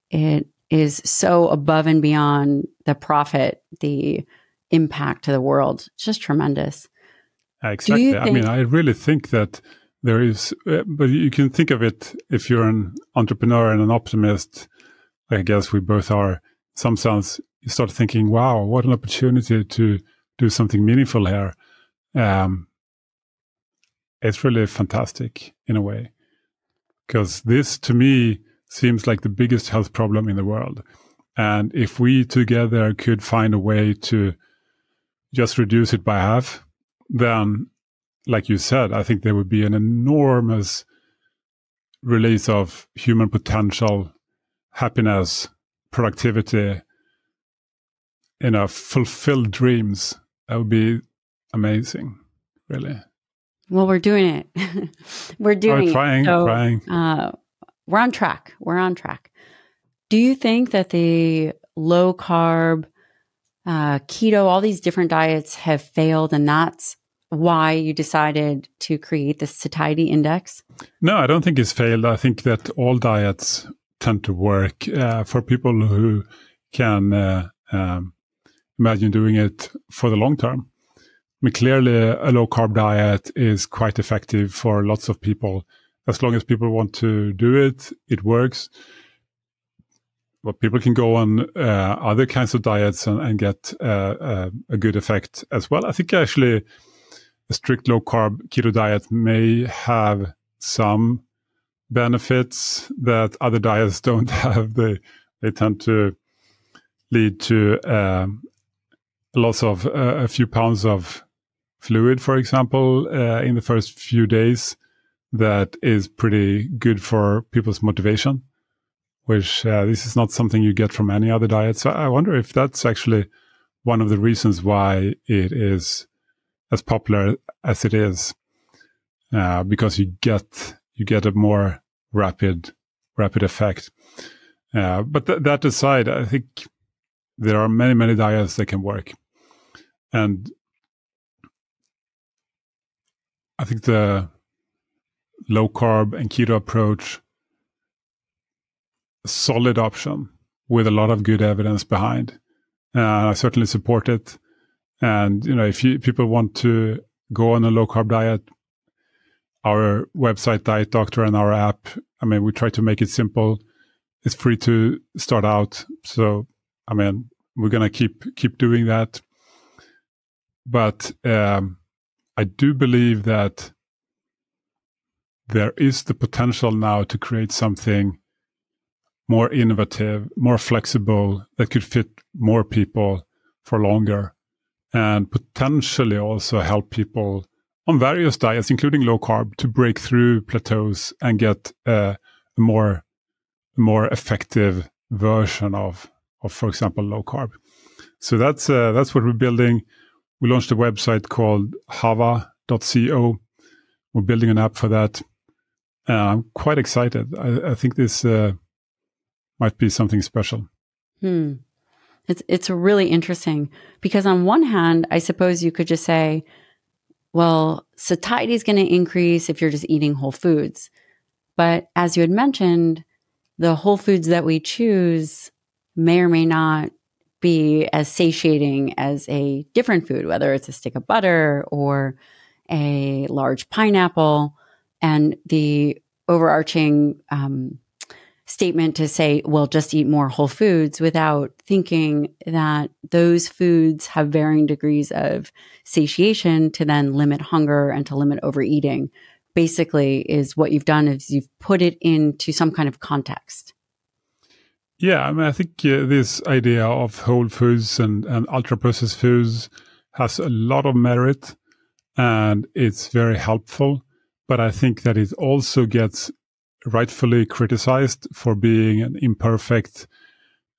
it is so above and beyond the profit, the impact to the world. It's just tremendous. Exactly. Think- I mean, I really think that there is, uh, but you can think of it if you're an entrepreneur and an optimist. I guess we both are. Some sense, you start thinking, "Wow, what an opportunity to do something meaningful here." Um, it's really fantastic in a way, because this, to me, seems like the biggest health problem in the world. And if we together could find a way to just reduce it by half, then like you said, I think there would be an enormous release of human potential, happiness, productivity, you know, fulfilled dreams. That would be amazing, really. Well, we're doing it. [LAUGHS] we're doing oh, trying, it. So, trying. Uh, we're on track. We're on track. Do you think that the low carb, uh, keto, all these different diets have failed, and that's why you decided to create the satiety index? No, I don't think it's failed. I think that all diets tend to work uh, for people who can uh, um, imagine doing it for the long term. I mean, clearly, a low carb diet is quite effective for lots of people. As long as people want to do it, it works. But people can go on uh, other kinds of diets and, and get uh, uh, a good effect as well. I think actually a strict low carb keto diet may have some benefits that other diets [LAUGHS] don't have. They they tend to lead to um, loss of uh, a few pounds of fluid, for example, uh, in the first few days. That is pretty good for people's motivation, which uh, this is not something you get from any other diet. So I wonder if that's actually one of the reasons why it is as popular as it is, uh, because you get you get a more rapid rapid effect. Uh, but th- that aside, I think there are many many diets that can work, and I think the low carb and keto approach a solid option with a lot of good evidence behind. Uh, I certainly support it. And you know, if you, people want to go on a low carb diet, our website, Diet Doctor, and our app, I mean, we try to make it simple. It's free to start out. So, I mean, we're gonna keep keep doing that. But um, I do believe that there is the potential now to create something more innovative, more flexible that could fit more people for longer and potentially also help people on various diets, including low carb, to break through plateaus and get uh, a more more effective version of of, for example, low carb. So that's uh, that's what we're building. We launched a website called Hava.co. We're building an app for that. I'm quite excited. I, I think this uh, might be something special. Hmm. It's it's really interesting because on one hand, I suppose you could just say, well, satiety is going to increase if you're just eating whole foods. But as you had mentioned, the whole foods that we choose may or may not be as satiating as a different food, whether it's a stick of butter or a large pineapple. And the overarching um, statement to say, well, just eat more whole foods without thinking that those foods have varying degrees of satiation to then limit hunger and to limit overeating. Basically, is what you've done is you've put it into some kind of context. Yeah, I mean, I think uh, this idea of whole foods and, and ultra processed foods has a lot of merit and it's very helpful. But I think that it also gets rightfully criticized for being an imperfect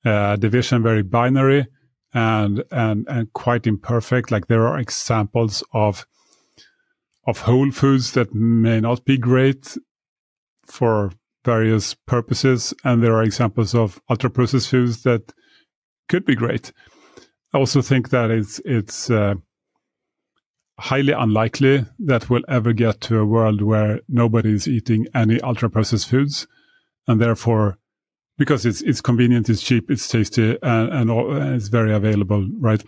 uh, division very binary and and and quite imperfect. Like there are examples of of whole foods that may not be great for various purposes, and there are examples of ultra processed foods that could be great. I also think that it's it's uh, highly unlikely that we'll ever get to a world where nobody is eating any ultra processed foods, and therefore, because it's it's convenient, it's cheap, it's tasty, and, and, all, and it's very available, right?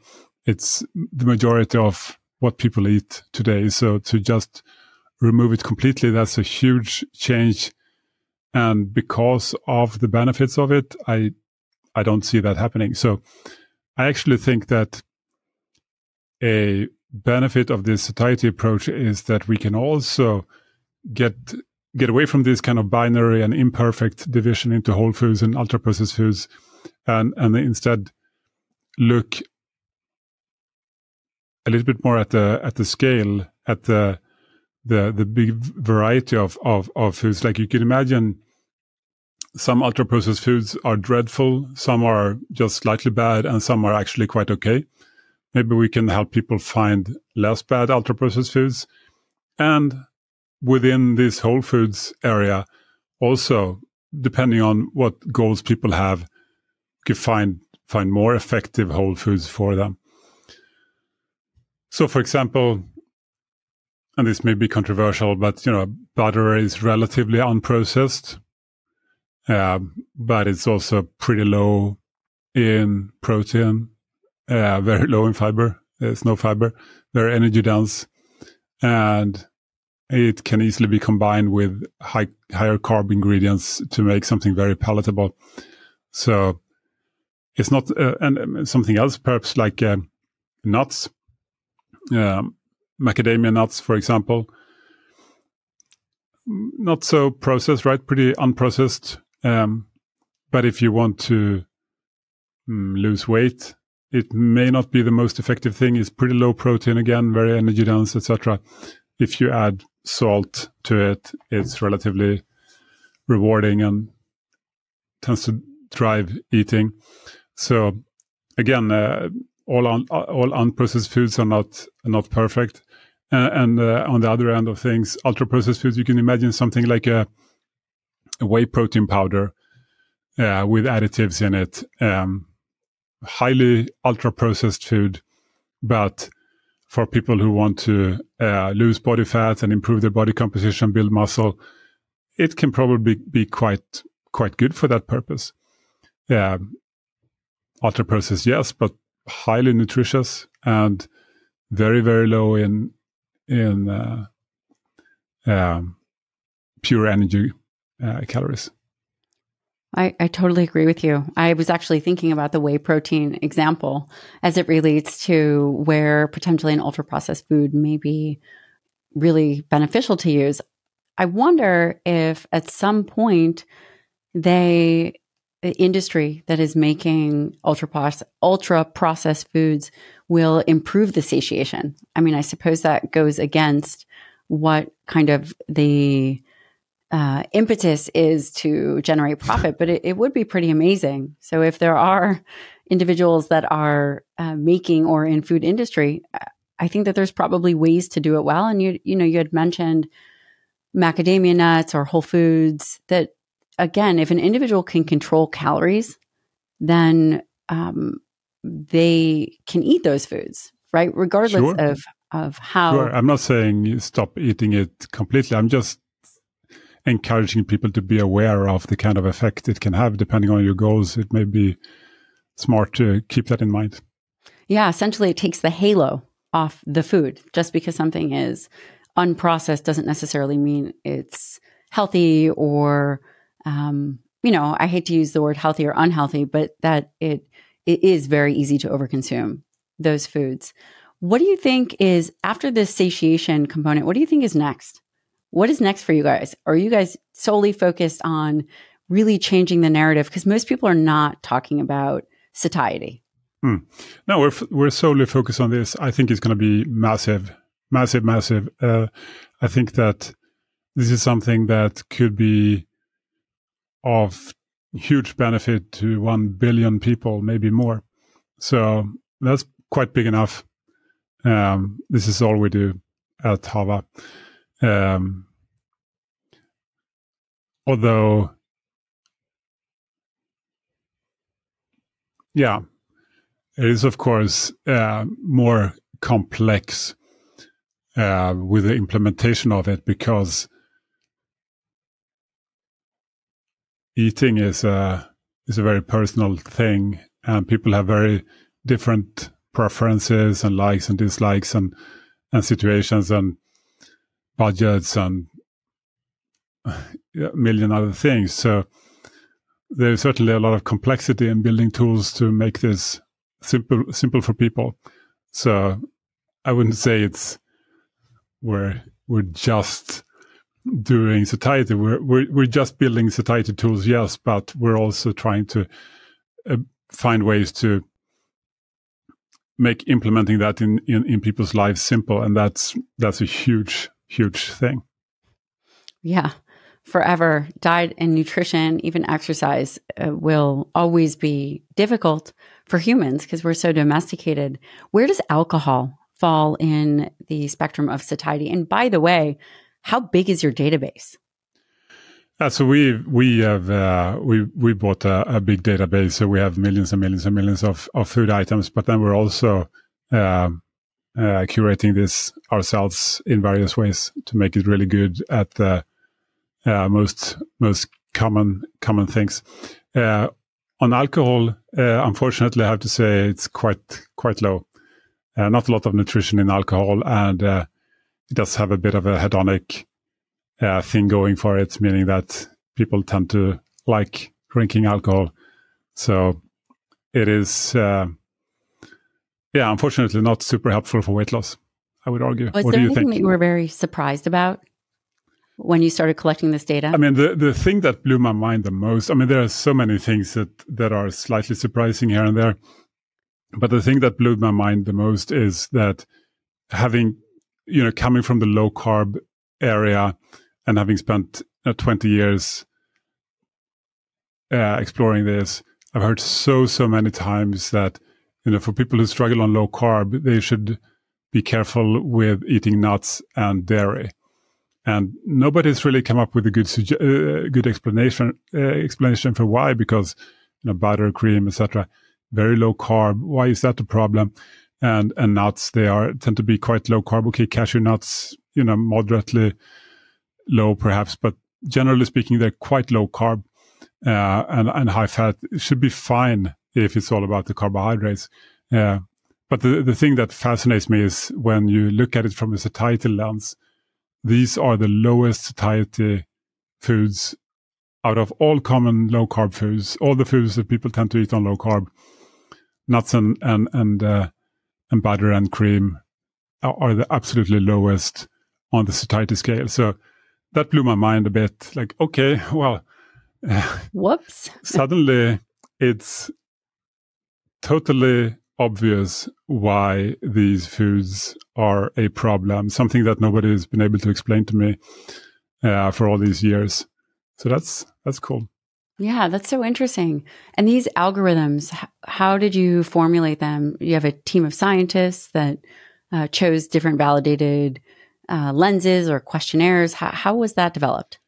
It's the majority of what people eat today. So to just remove it completely, that's a huge change. And because of the benefits of it, I I don't see that happening. So I actually think that a benefit of this satiety approach is that we can also get get away from this kind of binary and imperfect division into whole foods and ultra processed foods and and instead look a little bit more at the at the scale at the the the big variety of of, of foods like you can imagine some ultra processed foods are dreadful, some are just slightly bad, and some are actually quite okay. Maybe we can help people find less bad ultra processed foods. And within this whole foods area, also, depending on what goals people have, we can find find more effective whole foods for them. So, for example, and this may be controversial, but you know, butter is relatively unprocessed. Uh, but it's also pretty low in protein, uh, very low in fiber. There's no fiber, very energy dense, and it can easily be combined with high, higher carb ingredients to make something very palatable. So it's not, uh, and um, something else, perhaps like uh, nuts, um, macadamia nuts, for example. Not so processed, right? Pretty unprocessed um, but if you want to mm, lose weight, it may not be the most effective thing. It's pretty low protein again, very energy dense, etc. If you add salt to it, it's relatively rewarding and tends to drive eating. So again, uh, all un, all unprocessed foods are not not perfect. And uh, on the other end of things, ultra processed foods, you can imagine something like a whey protein powder uh, with additives in it. Um, highly ultra processed food, but for people who want to uh, lose body fat and improve their body composition, build muscle, it can probably be quite quite good for that purpose. Yeah, ultra processed, yes, but highly nutritious and very very low in in uh, um, pure energy uh, calories. I, I totally agree with you. I was actually thinking about the whey protein example as it relates to where potentially an ultra processed food may be really beneficial to use. I wonder if at some point they the industry that is making ultra ultra processed foods will improve the satiation. I mean, I suppose that goes against what kind of the uh, impetus is to generate profit, but it, it, would be pretty amazing. So if there are individuals that are uh, making or in food industry, I think that there's probably ways to do it well. And you you know you had mentioned macadamia nuts or whole foods that again, if an individual can control calories, then um, they can eat those foods, right? Regardless sure. of of how. Sure. I'm not saying stop eating it completely. I'm just encouraging people to be aware of the kind of effect it can have depending on your goals. It may be smart to keep that in mind. Yeah, essentially, it takes the halo off the food. Just because something is unprocessed doesn't necessarily mean it's healthy or, um, you know, I hate to use the word healthy or unhealthy, but that it it is very easy to overconsume those foods. What do you think is after the satiation component? What do you think is next? What is next for you guys? Are you guys solely focused on really changing the narrative? Because most people are not talking about satiety. Hmm. No, we're we're solely focused on this. I think it's going to be massive, massive, massive. Uh, I think that this is something that could be of huge benefit to 1 billion people, maybe more. So that's quite big enough. Um, this is all we do at Hava. Um, although, yeah, it is, of course, uh, more complex uh, with the implementation of it because eating is a is a very personal thing, and people have very different preferences and likes and dislikes and and situations and budgets and a million other things. So there's certainly a lot of complexity in building tools to make this simple simple for people. So I wouldn't say it's we're we're just doing satiety. We're, we're we're just building satiety tools, yes, but we're also trying to uh, find ways to make implementing that in, in in people's lives simple, and that's that's a huge huge thing. Yeah, forever. Diet and nutrition, even exercise, uh, will always be difficult for humans because we're so domesticated. Where does alcohol fall in the spectrum of satiety? And by the way, how big is your database? Uh, so we we have uh, we we bought a, a, big database, so we have millions and millions and millions of, of food items. But then we're also uh, uh, curating this ourselves in various ways to make it really good at the uh, most most common common things. Uh, on alcohol, unfortunately, I have to say it's quite quite low. not a lot of nutrition in alcohol, and it does have a bit of a hedonic uh, thing going for it, meaning that people tend to like drinking alcohol. So it is, uh, yeah, unfortunately, not super helpful for weight loss. I would argue. Was what there anything think? that you were very surprised about when you started collecting this data? I mean, the the thing that blew my mind the most. I mean, there are so many things that that are slightly surprising here and there, but the thing that blew my mind the most is that having, you know, coming from the low carb area and having spent uh, 20 years uh, exploring this, I've heard so, so many times that, you know, for people who struggle on low carb, they should be careful with eating nuts and dairy. And nobody's really come up with a good uh, good explanation uh, explanation for why, because you know butter, cream, etc., very low carb. Why is that a problem? And and nuts, they are tend to be quite low carb. Okay, cashew nuts, you know, moderately low perhaps, but generally speaking, they're quite low carb uh, and, and high fat. It should be fine if it's all about the carbohydrates. Uh, but the, the thing that fascinates me is when you look at it from a satiety lens, these are the lowest satiety foods out of all common low carb foods, all the foods that people tend to eat on low carb, nuts and and and, uh, and butter and cream are, are the absolutely lowest on the satiety scale. So that blew my mind a bit. Like, okay, [LAUGHS] well, [LAUGHS] whoops. [LAUGHS] suddenly it's totally obvious why these foods are a problem, something that nobody has been able to explain to me uh, for all these years. So that's that's cool. Yeah, that's so interesting. And these algorithms, how did you formulate them? You have a team of scientists that uh, chose different validated uh, lenses or questionnaires? How, how was that developed?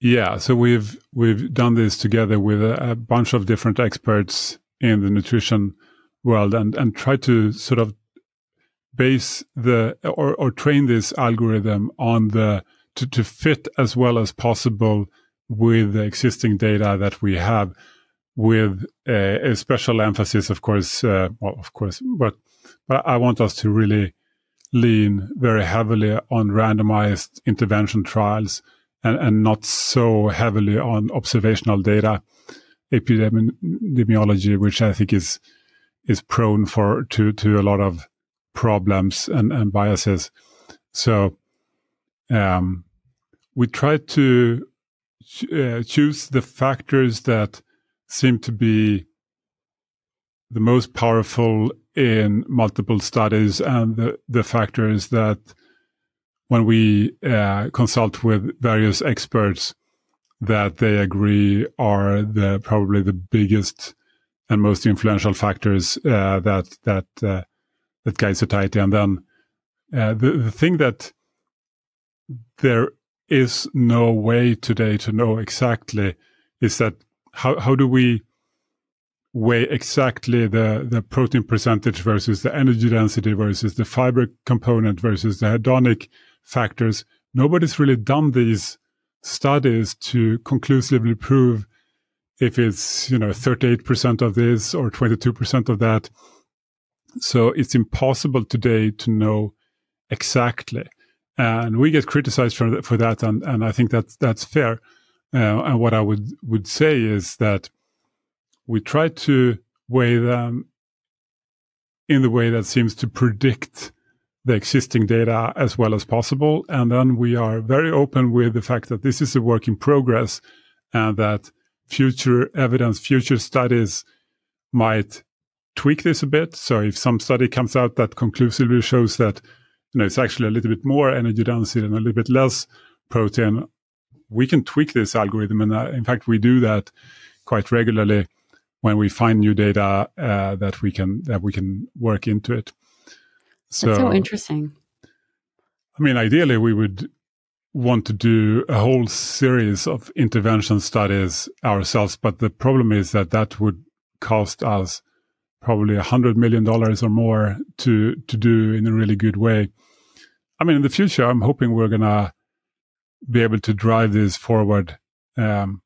Yeah, so we've we've done this together with a, a bunch of different experts in the nutrition world and and try to sort of base the or, or train this algorithm on the to, to fit as well as possible with the existing data that we have with a, a special emphasis of course uh, well of course but but i want us to really lean very heavily on randomized intervention trials and, and not so heavily on observational data epidemiology, which I think is is prone for to to a lot of problems and, and biases. So um, we try to ch- uh, choose the factors that seem to be the most powerful in multiple studies. And the, the factor is that when we uh, consult with various experts, that they agree are the probably the biggest and most influential factors uh, that that uh, that guide. And then uh, the the thing that there is no way today to know exactly is that how how do we weigh exactly the the protein percentage versus the energy density versus the fiber component versus the hedonic factors. Nobody's really done these studies to conclusively prove if it's you know 38% of this or 22% of that. So it's impossible today to know exactly. And we get criticized for, for that and, and i think that that's fair. Uh, and what i would would say is that we try to weigh them in the way that seems to predict the existing data as well as possible. And then we are very open with the fact that this is a work in progress and that future evidence, future studies might tweak this a bit. So if some study comes out that conclusively shows that you know it's actually a little bit more energy density and a little bit less protein, we can tweak this algorithm. And uh, in fact, we do that quite regularly when we find new data uh, that we can that we can work into it. So, That's so interesting. I mean, ideally, we would want to do a whole series of intervention studies ourselves, but the problem is that that would cost us probably a hundred million dollars or more to to do in a really good way. I mean, in the future, I'm hoping we're gonna be able to drive this forward um,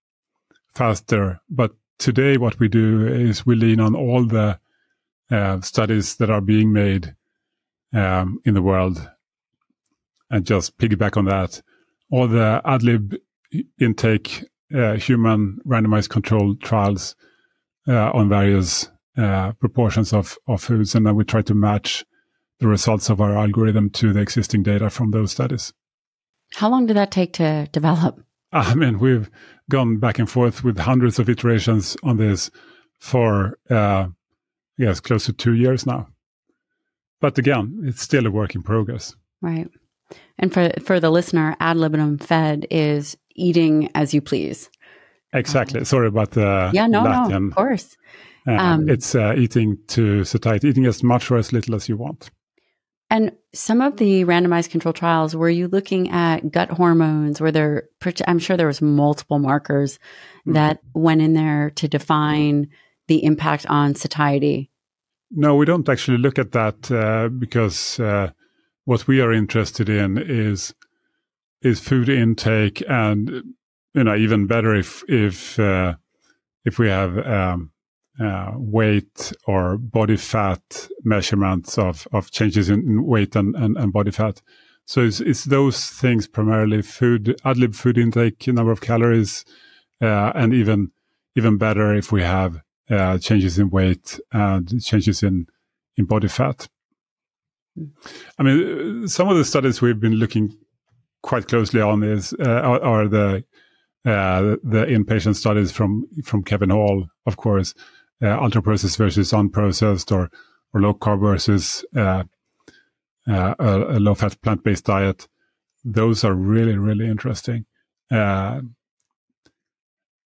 faster. But today, what we do is we lean on all the uh, studies that are being made um, in the world. And just piggyback on that, all the AdLib intake uh, human randomized controlled trials uh, on various uh, proportions of, of foods. And then we try to match the results of our algorithm to the existing data from those studies. How long did that take to develop? [LAUGHS] I mean, we've gone back and forth with hundreds of iterations on this for, uh, yes, close to two years now but again, it's still a work in progress. Right. And for for the listener, ad libitum fed is eating as you please. Exactly. Um, Sorry about the yeah, no, Latin. no, of course. Uh, um, it's uh, eating to satiety, eating as much or as little as you want. And some of the randomized control trials, were you looking at gut hormones? Were there? I'm sure there was multiple markers mm-hmm. that went in there to define the impact on satiety no, we don't actually look at that uh, because uh, what we are interested in is is food intake, and you know, even better if if uh, if we have um, uh, weight or body fat measurements of of changes in weight and, and, and body fat. So it's, it's those things primarily: food, AdLib food intake, number of calories, uh, and even even better if we have uh, changes in weight and changes in in body fat. I mean, some of the studies we've been looking quite closely on is uh, are, the uh, the inpatient studies from from Kevin Hall, of course, uh, ultra processed versus unprocessed, or or low carb versus uh, uh, a, a, low fat plant based diet. Those are really really interesting. Uh,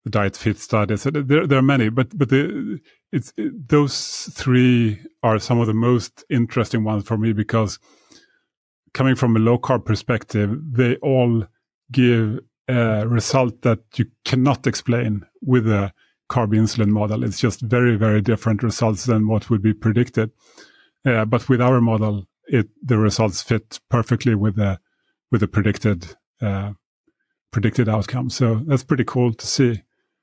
the diet fit studies. There, there are many, but but the, it's it, those three are some of the most interesting ones for me because coming from a low carb perspective, they all give a result that you cannot explain with a carb insulin model. It's just very very different results than what would be predicted. Uh, but with our model, it the results fit perfectly with the with the predicted uh, predicted outcome. So that's pretty cool to see.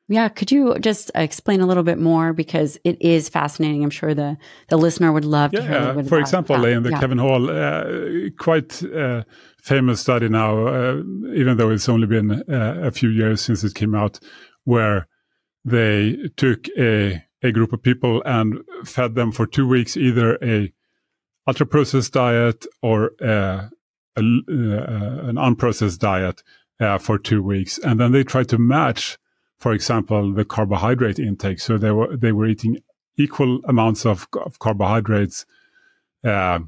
Yeah, could you just explain a little bit more because it is fascinating. I'm sure the the listener would love yeah, to hear. for example, in the yeah. Kevin Hall, uh, quite uh, famous study now, uh, even though it's only been uh, a few years since it came out, where they took a a group of people and fed them for two weeks either a ultra processed diet or uh, a, uh, an unprocessed diet for two weeks, and then they tried to match for example, the carbohydrate intake. So they were they were eating equal amounts of, of carbohydrates uh,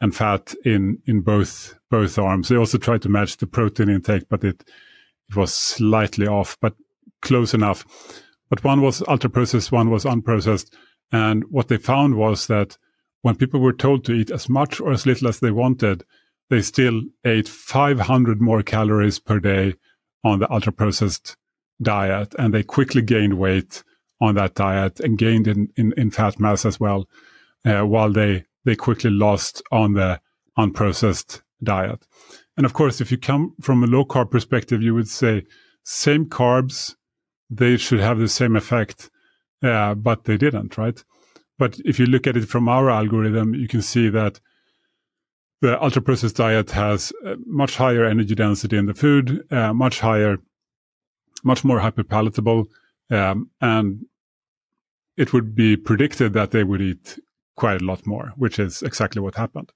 and fat in in both both arms. They also tried to match the protein intake, but it it was slightly off. But close enough. But one was ultra processed, one was unprocessed. And what they found was that when people were told to eat as much or as little as they wanted, they still ate 500 more calories per day on the ultra processed diet. And they quickly gained weight on that diet and gained in, in, in fat mass as well, uh, while they, they quickly lost on the unprocessed diet. And of course, if you come from a low carb perspective, you would say same carbs, they should have the same effect, uh, but they didn't, right? But if you look at it from our algorithm, you can see that the ultra processed diet has much higher energy density in the food, uh, much higher, much more hyperpalatable, um, and it would be predicted that they would eat quite a lot more, which is exactly what happened.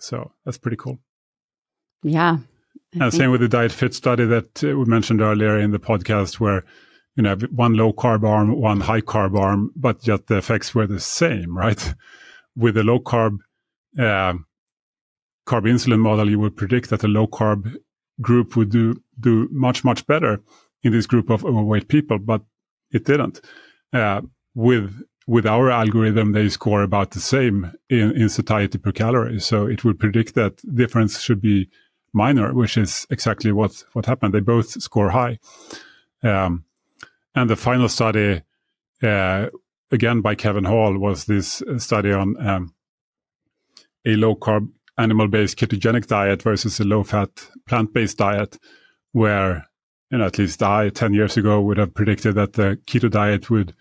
So that's pretty cool. Yeah. I and same with the diet fit study that uh, we mentioned earlier in the podcast, where you know one low carb arm, one high carb arm, but yet the effects were the same, right? [LAUGHS] With the low carb uh, carb insulin model, you would predict that the low carb group would do do much much better in this group of overweight people, but it didn't. Uh, with with our algorithm, they score about the same in, in satiety per calorie. So it would predict that difference should be minor, which is exactly what, what happened. They both score high. Um, and the final study, uh, again by Kevin Hall, was this study on um, a low carb animal based ketogenic diet versus a low fat plant based diet, where, you know, at least I, 10 years ago, would have predicted that the keto diet would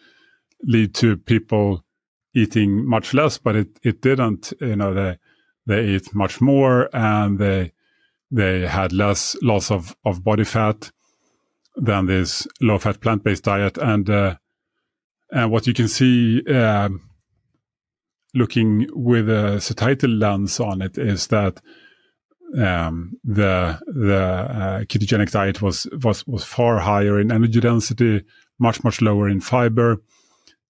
lead to people eating much less, but it, it didn't. You know, they they ate much more and they they had less loss of, of body fat than this low fat plant based diet. And uh, and what you can see uh, looking with a satiety lens on it is that um, the the uh, ketogenic diet was was was far higher in energy density, much much lower in fiber,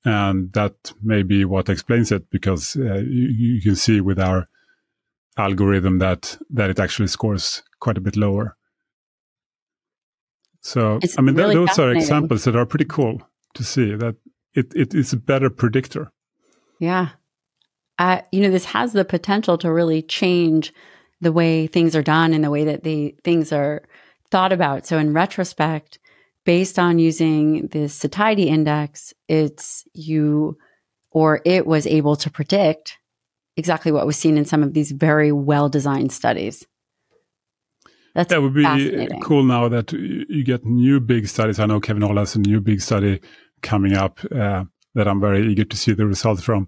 and that may be what explains it because uh, you, you, can see with our algorithm that that it actually scores quite a bit lower. So it's i mean really th- those are examples that are pretty cool to see that it, it is a better predictor. Yeah. Uh, you know this has the potential to really change the way things are done and the way that the things are thought about so in retrospect based on using the satiety index, it's you or it was able to predict exactly what was seen in some of these very well designed studies. That's that would be cool now that you get new big studies. I know Kevin Hall has a new big study coming up uh, that I'm very eager to see the results from.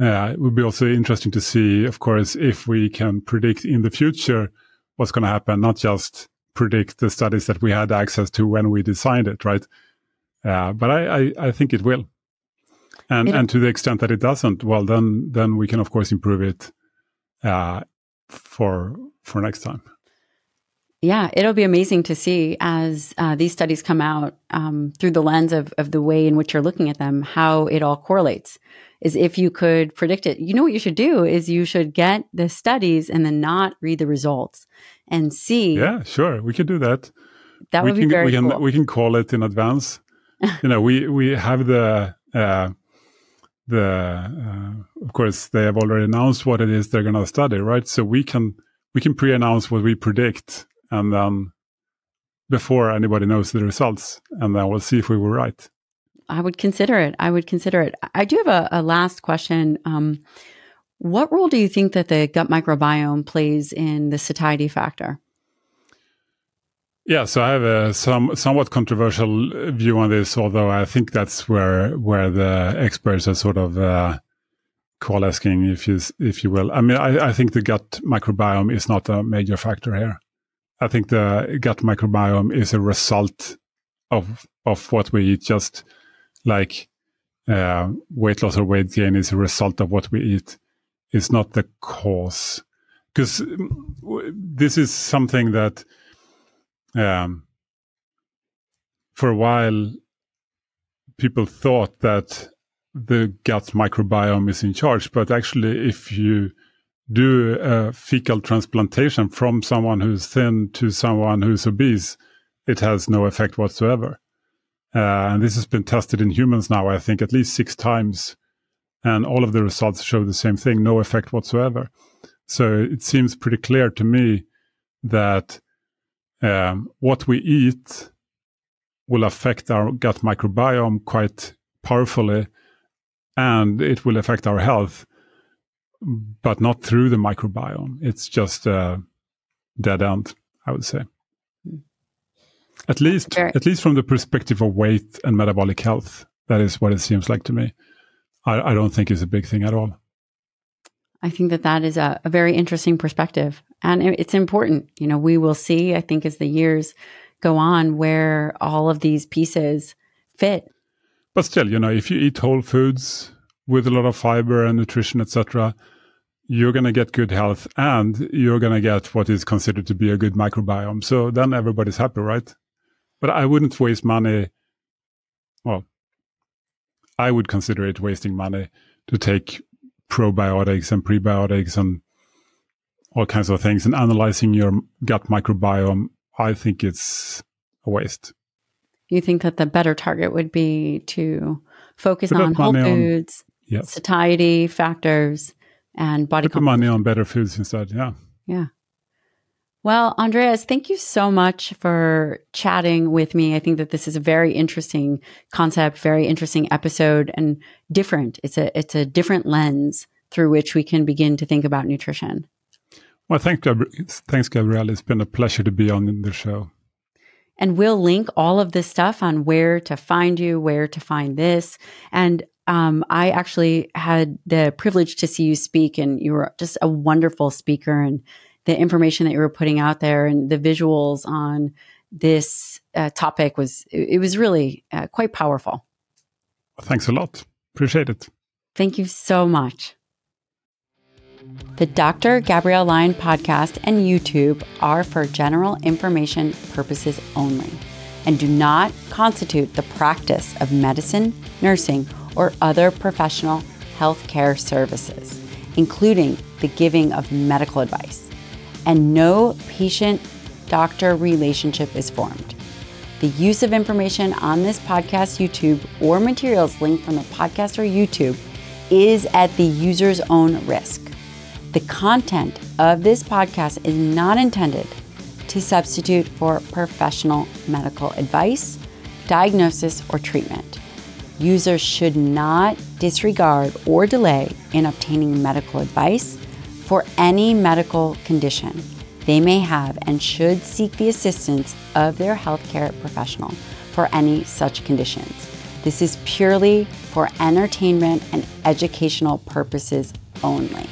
Uh, it would be also interesting to see, of course, if we can predict in the future what's going to happen, not just predict the studies that we had access to when we designed it, right? Uh, but I, I, I, think it will. And, and to the extent that it doesn't, well, then, then we can, of course, improve it uh, for, for next time. Yeah, it'll be amazing to see as uh, these studies come out um, through the lens of, of the way in which you're looking at them, how it all correlates. Is if you could predict it, you know what you should do is you should get the studies and then not read the results and see. Yeah, sure, we could do that. That we would can, be very we can, cool. We can call it in advance. [LAUGHS] you know, we we have the uh, the uh, of course they have already announced what it is they're going to study, right? So we can we can pre-announce what we predict, and then before anybody knows the results, and then we'll see if we were right. I would consider it. I would consider it. I do have a, a last question. Um, what role do you think that the gut microbiome plays in the satiety factor? Yeah, so I have a some somewhat controversial view on this, although I think that's where where the experts are sort of uh, coalescing, if you if you will. I mean, I, I think the gut microbiome is not a major factor here. I think the gut microbiome is a result of of what we eat, just like uh, weight loss or weight gain is a result of what we eat is not the cause. Because this is something that um, for a while people thought that the gut microbiome is in charge, but actually, if you do a fecal transplantation from someone who's thin to someone who's obese, it has no effect whatsoever. Uh, and this has been tested in humans now, I think, at least six times. And all of the results show the same thing no effect whatsoever. So it seems pretty clear to me that um, what we eat will affect our gut microbiome quite powerfully and it will affect our health, but not through the microbiome. It's just a dead end, I would say. At least, Very- at least from the perspective of weight and metabolic health, that is what it seems like to me. I, I don't think it's a big thing at all. I think that that is a, a, very interesting perspective, and it's important. You know, we will see. I think as the years go on, where all of these pieces fit. But still, you know, if you eat whole foods with a lot of fiber and nutrition, etc., you're going to get good health, and you're going to get what is considered to be a good microbiome. So then everybody's happy, right? But I wouldn't waste money. Well, I would consider it wasting money to take probiotics and prebiotics and all kinds of things and analyzing your gut microbiome. I think it's a waste. You think that the better target would be to focus Put on whole foods, on, yes. satiety factors, and body. Put the money on better foods instead. Yeah. Yeah. Well, Andreas, thank you so much for chatting with me. I think that this is a very interesting concept, very interesting episode and different. It's a it's a different lens through which we can begin to think about nutrition. Well, thank thanks, Gabrielle. It's been a pleasure to be on the show. And we'll link all of this stuff on where to find you, where to find this. And um, I actually had the privilege to see you speak, and you were just a wonderful speaker. And the information that you were putting out there and the visuals on this uh, topic was it, was really uh, quite powerful. Thanks a lot. Appreciate it. Thank you so much. The Dr. Gabrielle Lyon podcast and YouTube are for general information purposes only and do not constitute the practice of medicine, nursing, or other professional healthcare services, including the giving of medical advice and no patient doctor relationship is formed. The use of information on this podcast, YouTube, or materials linked from the podcast or YouTube is at the user's own risk. The content of this podcast is not intended to substitute for professional medical advice, diagnosis, or treatment. Users should not disregard or delay in obtaining medical advice for any medical condition they may have and should seek the assistance of their healthcare professional for any such conditions. This is purely for entertainment and educational purposes only.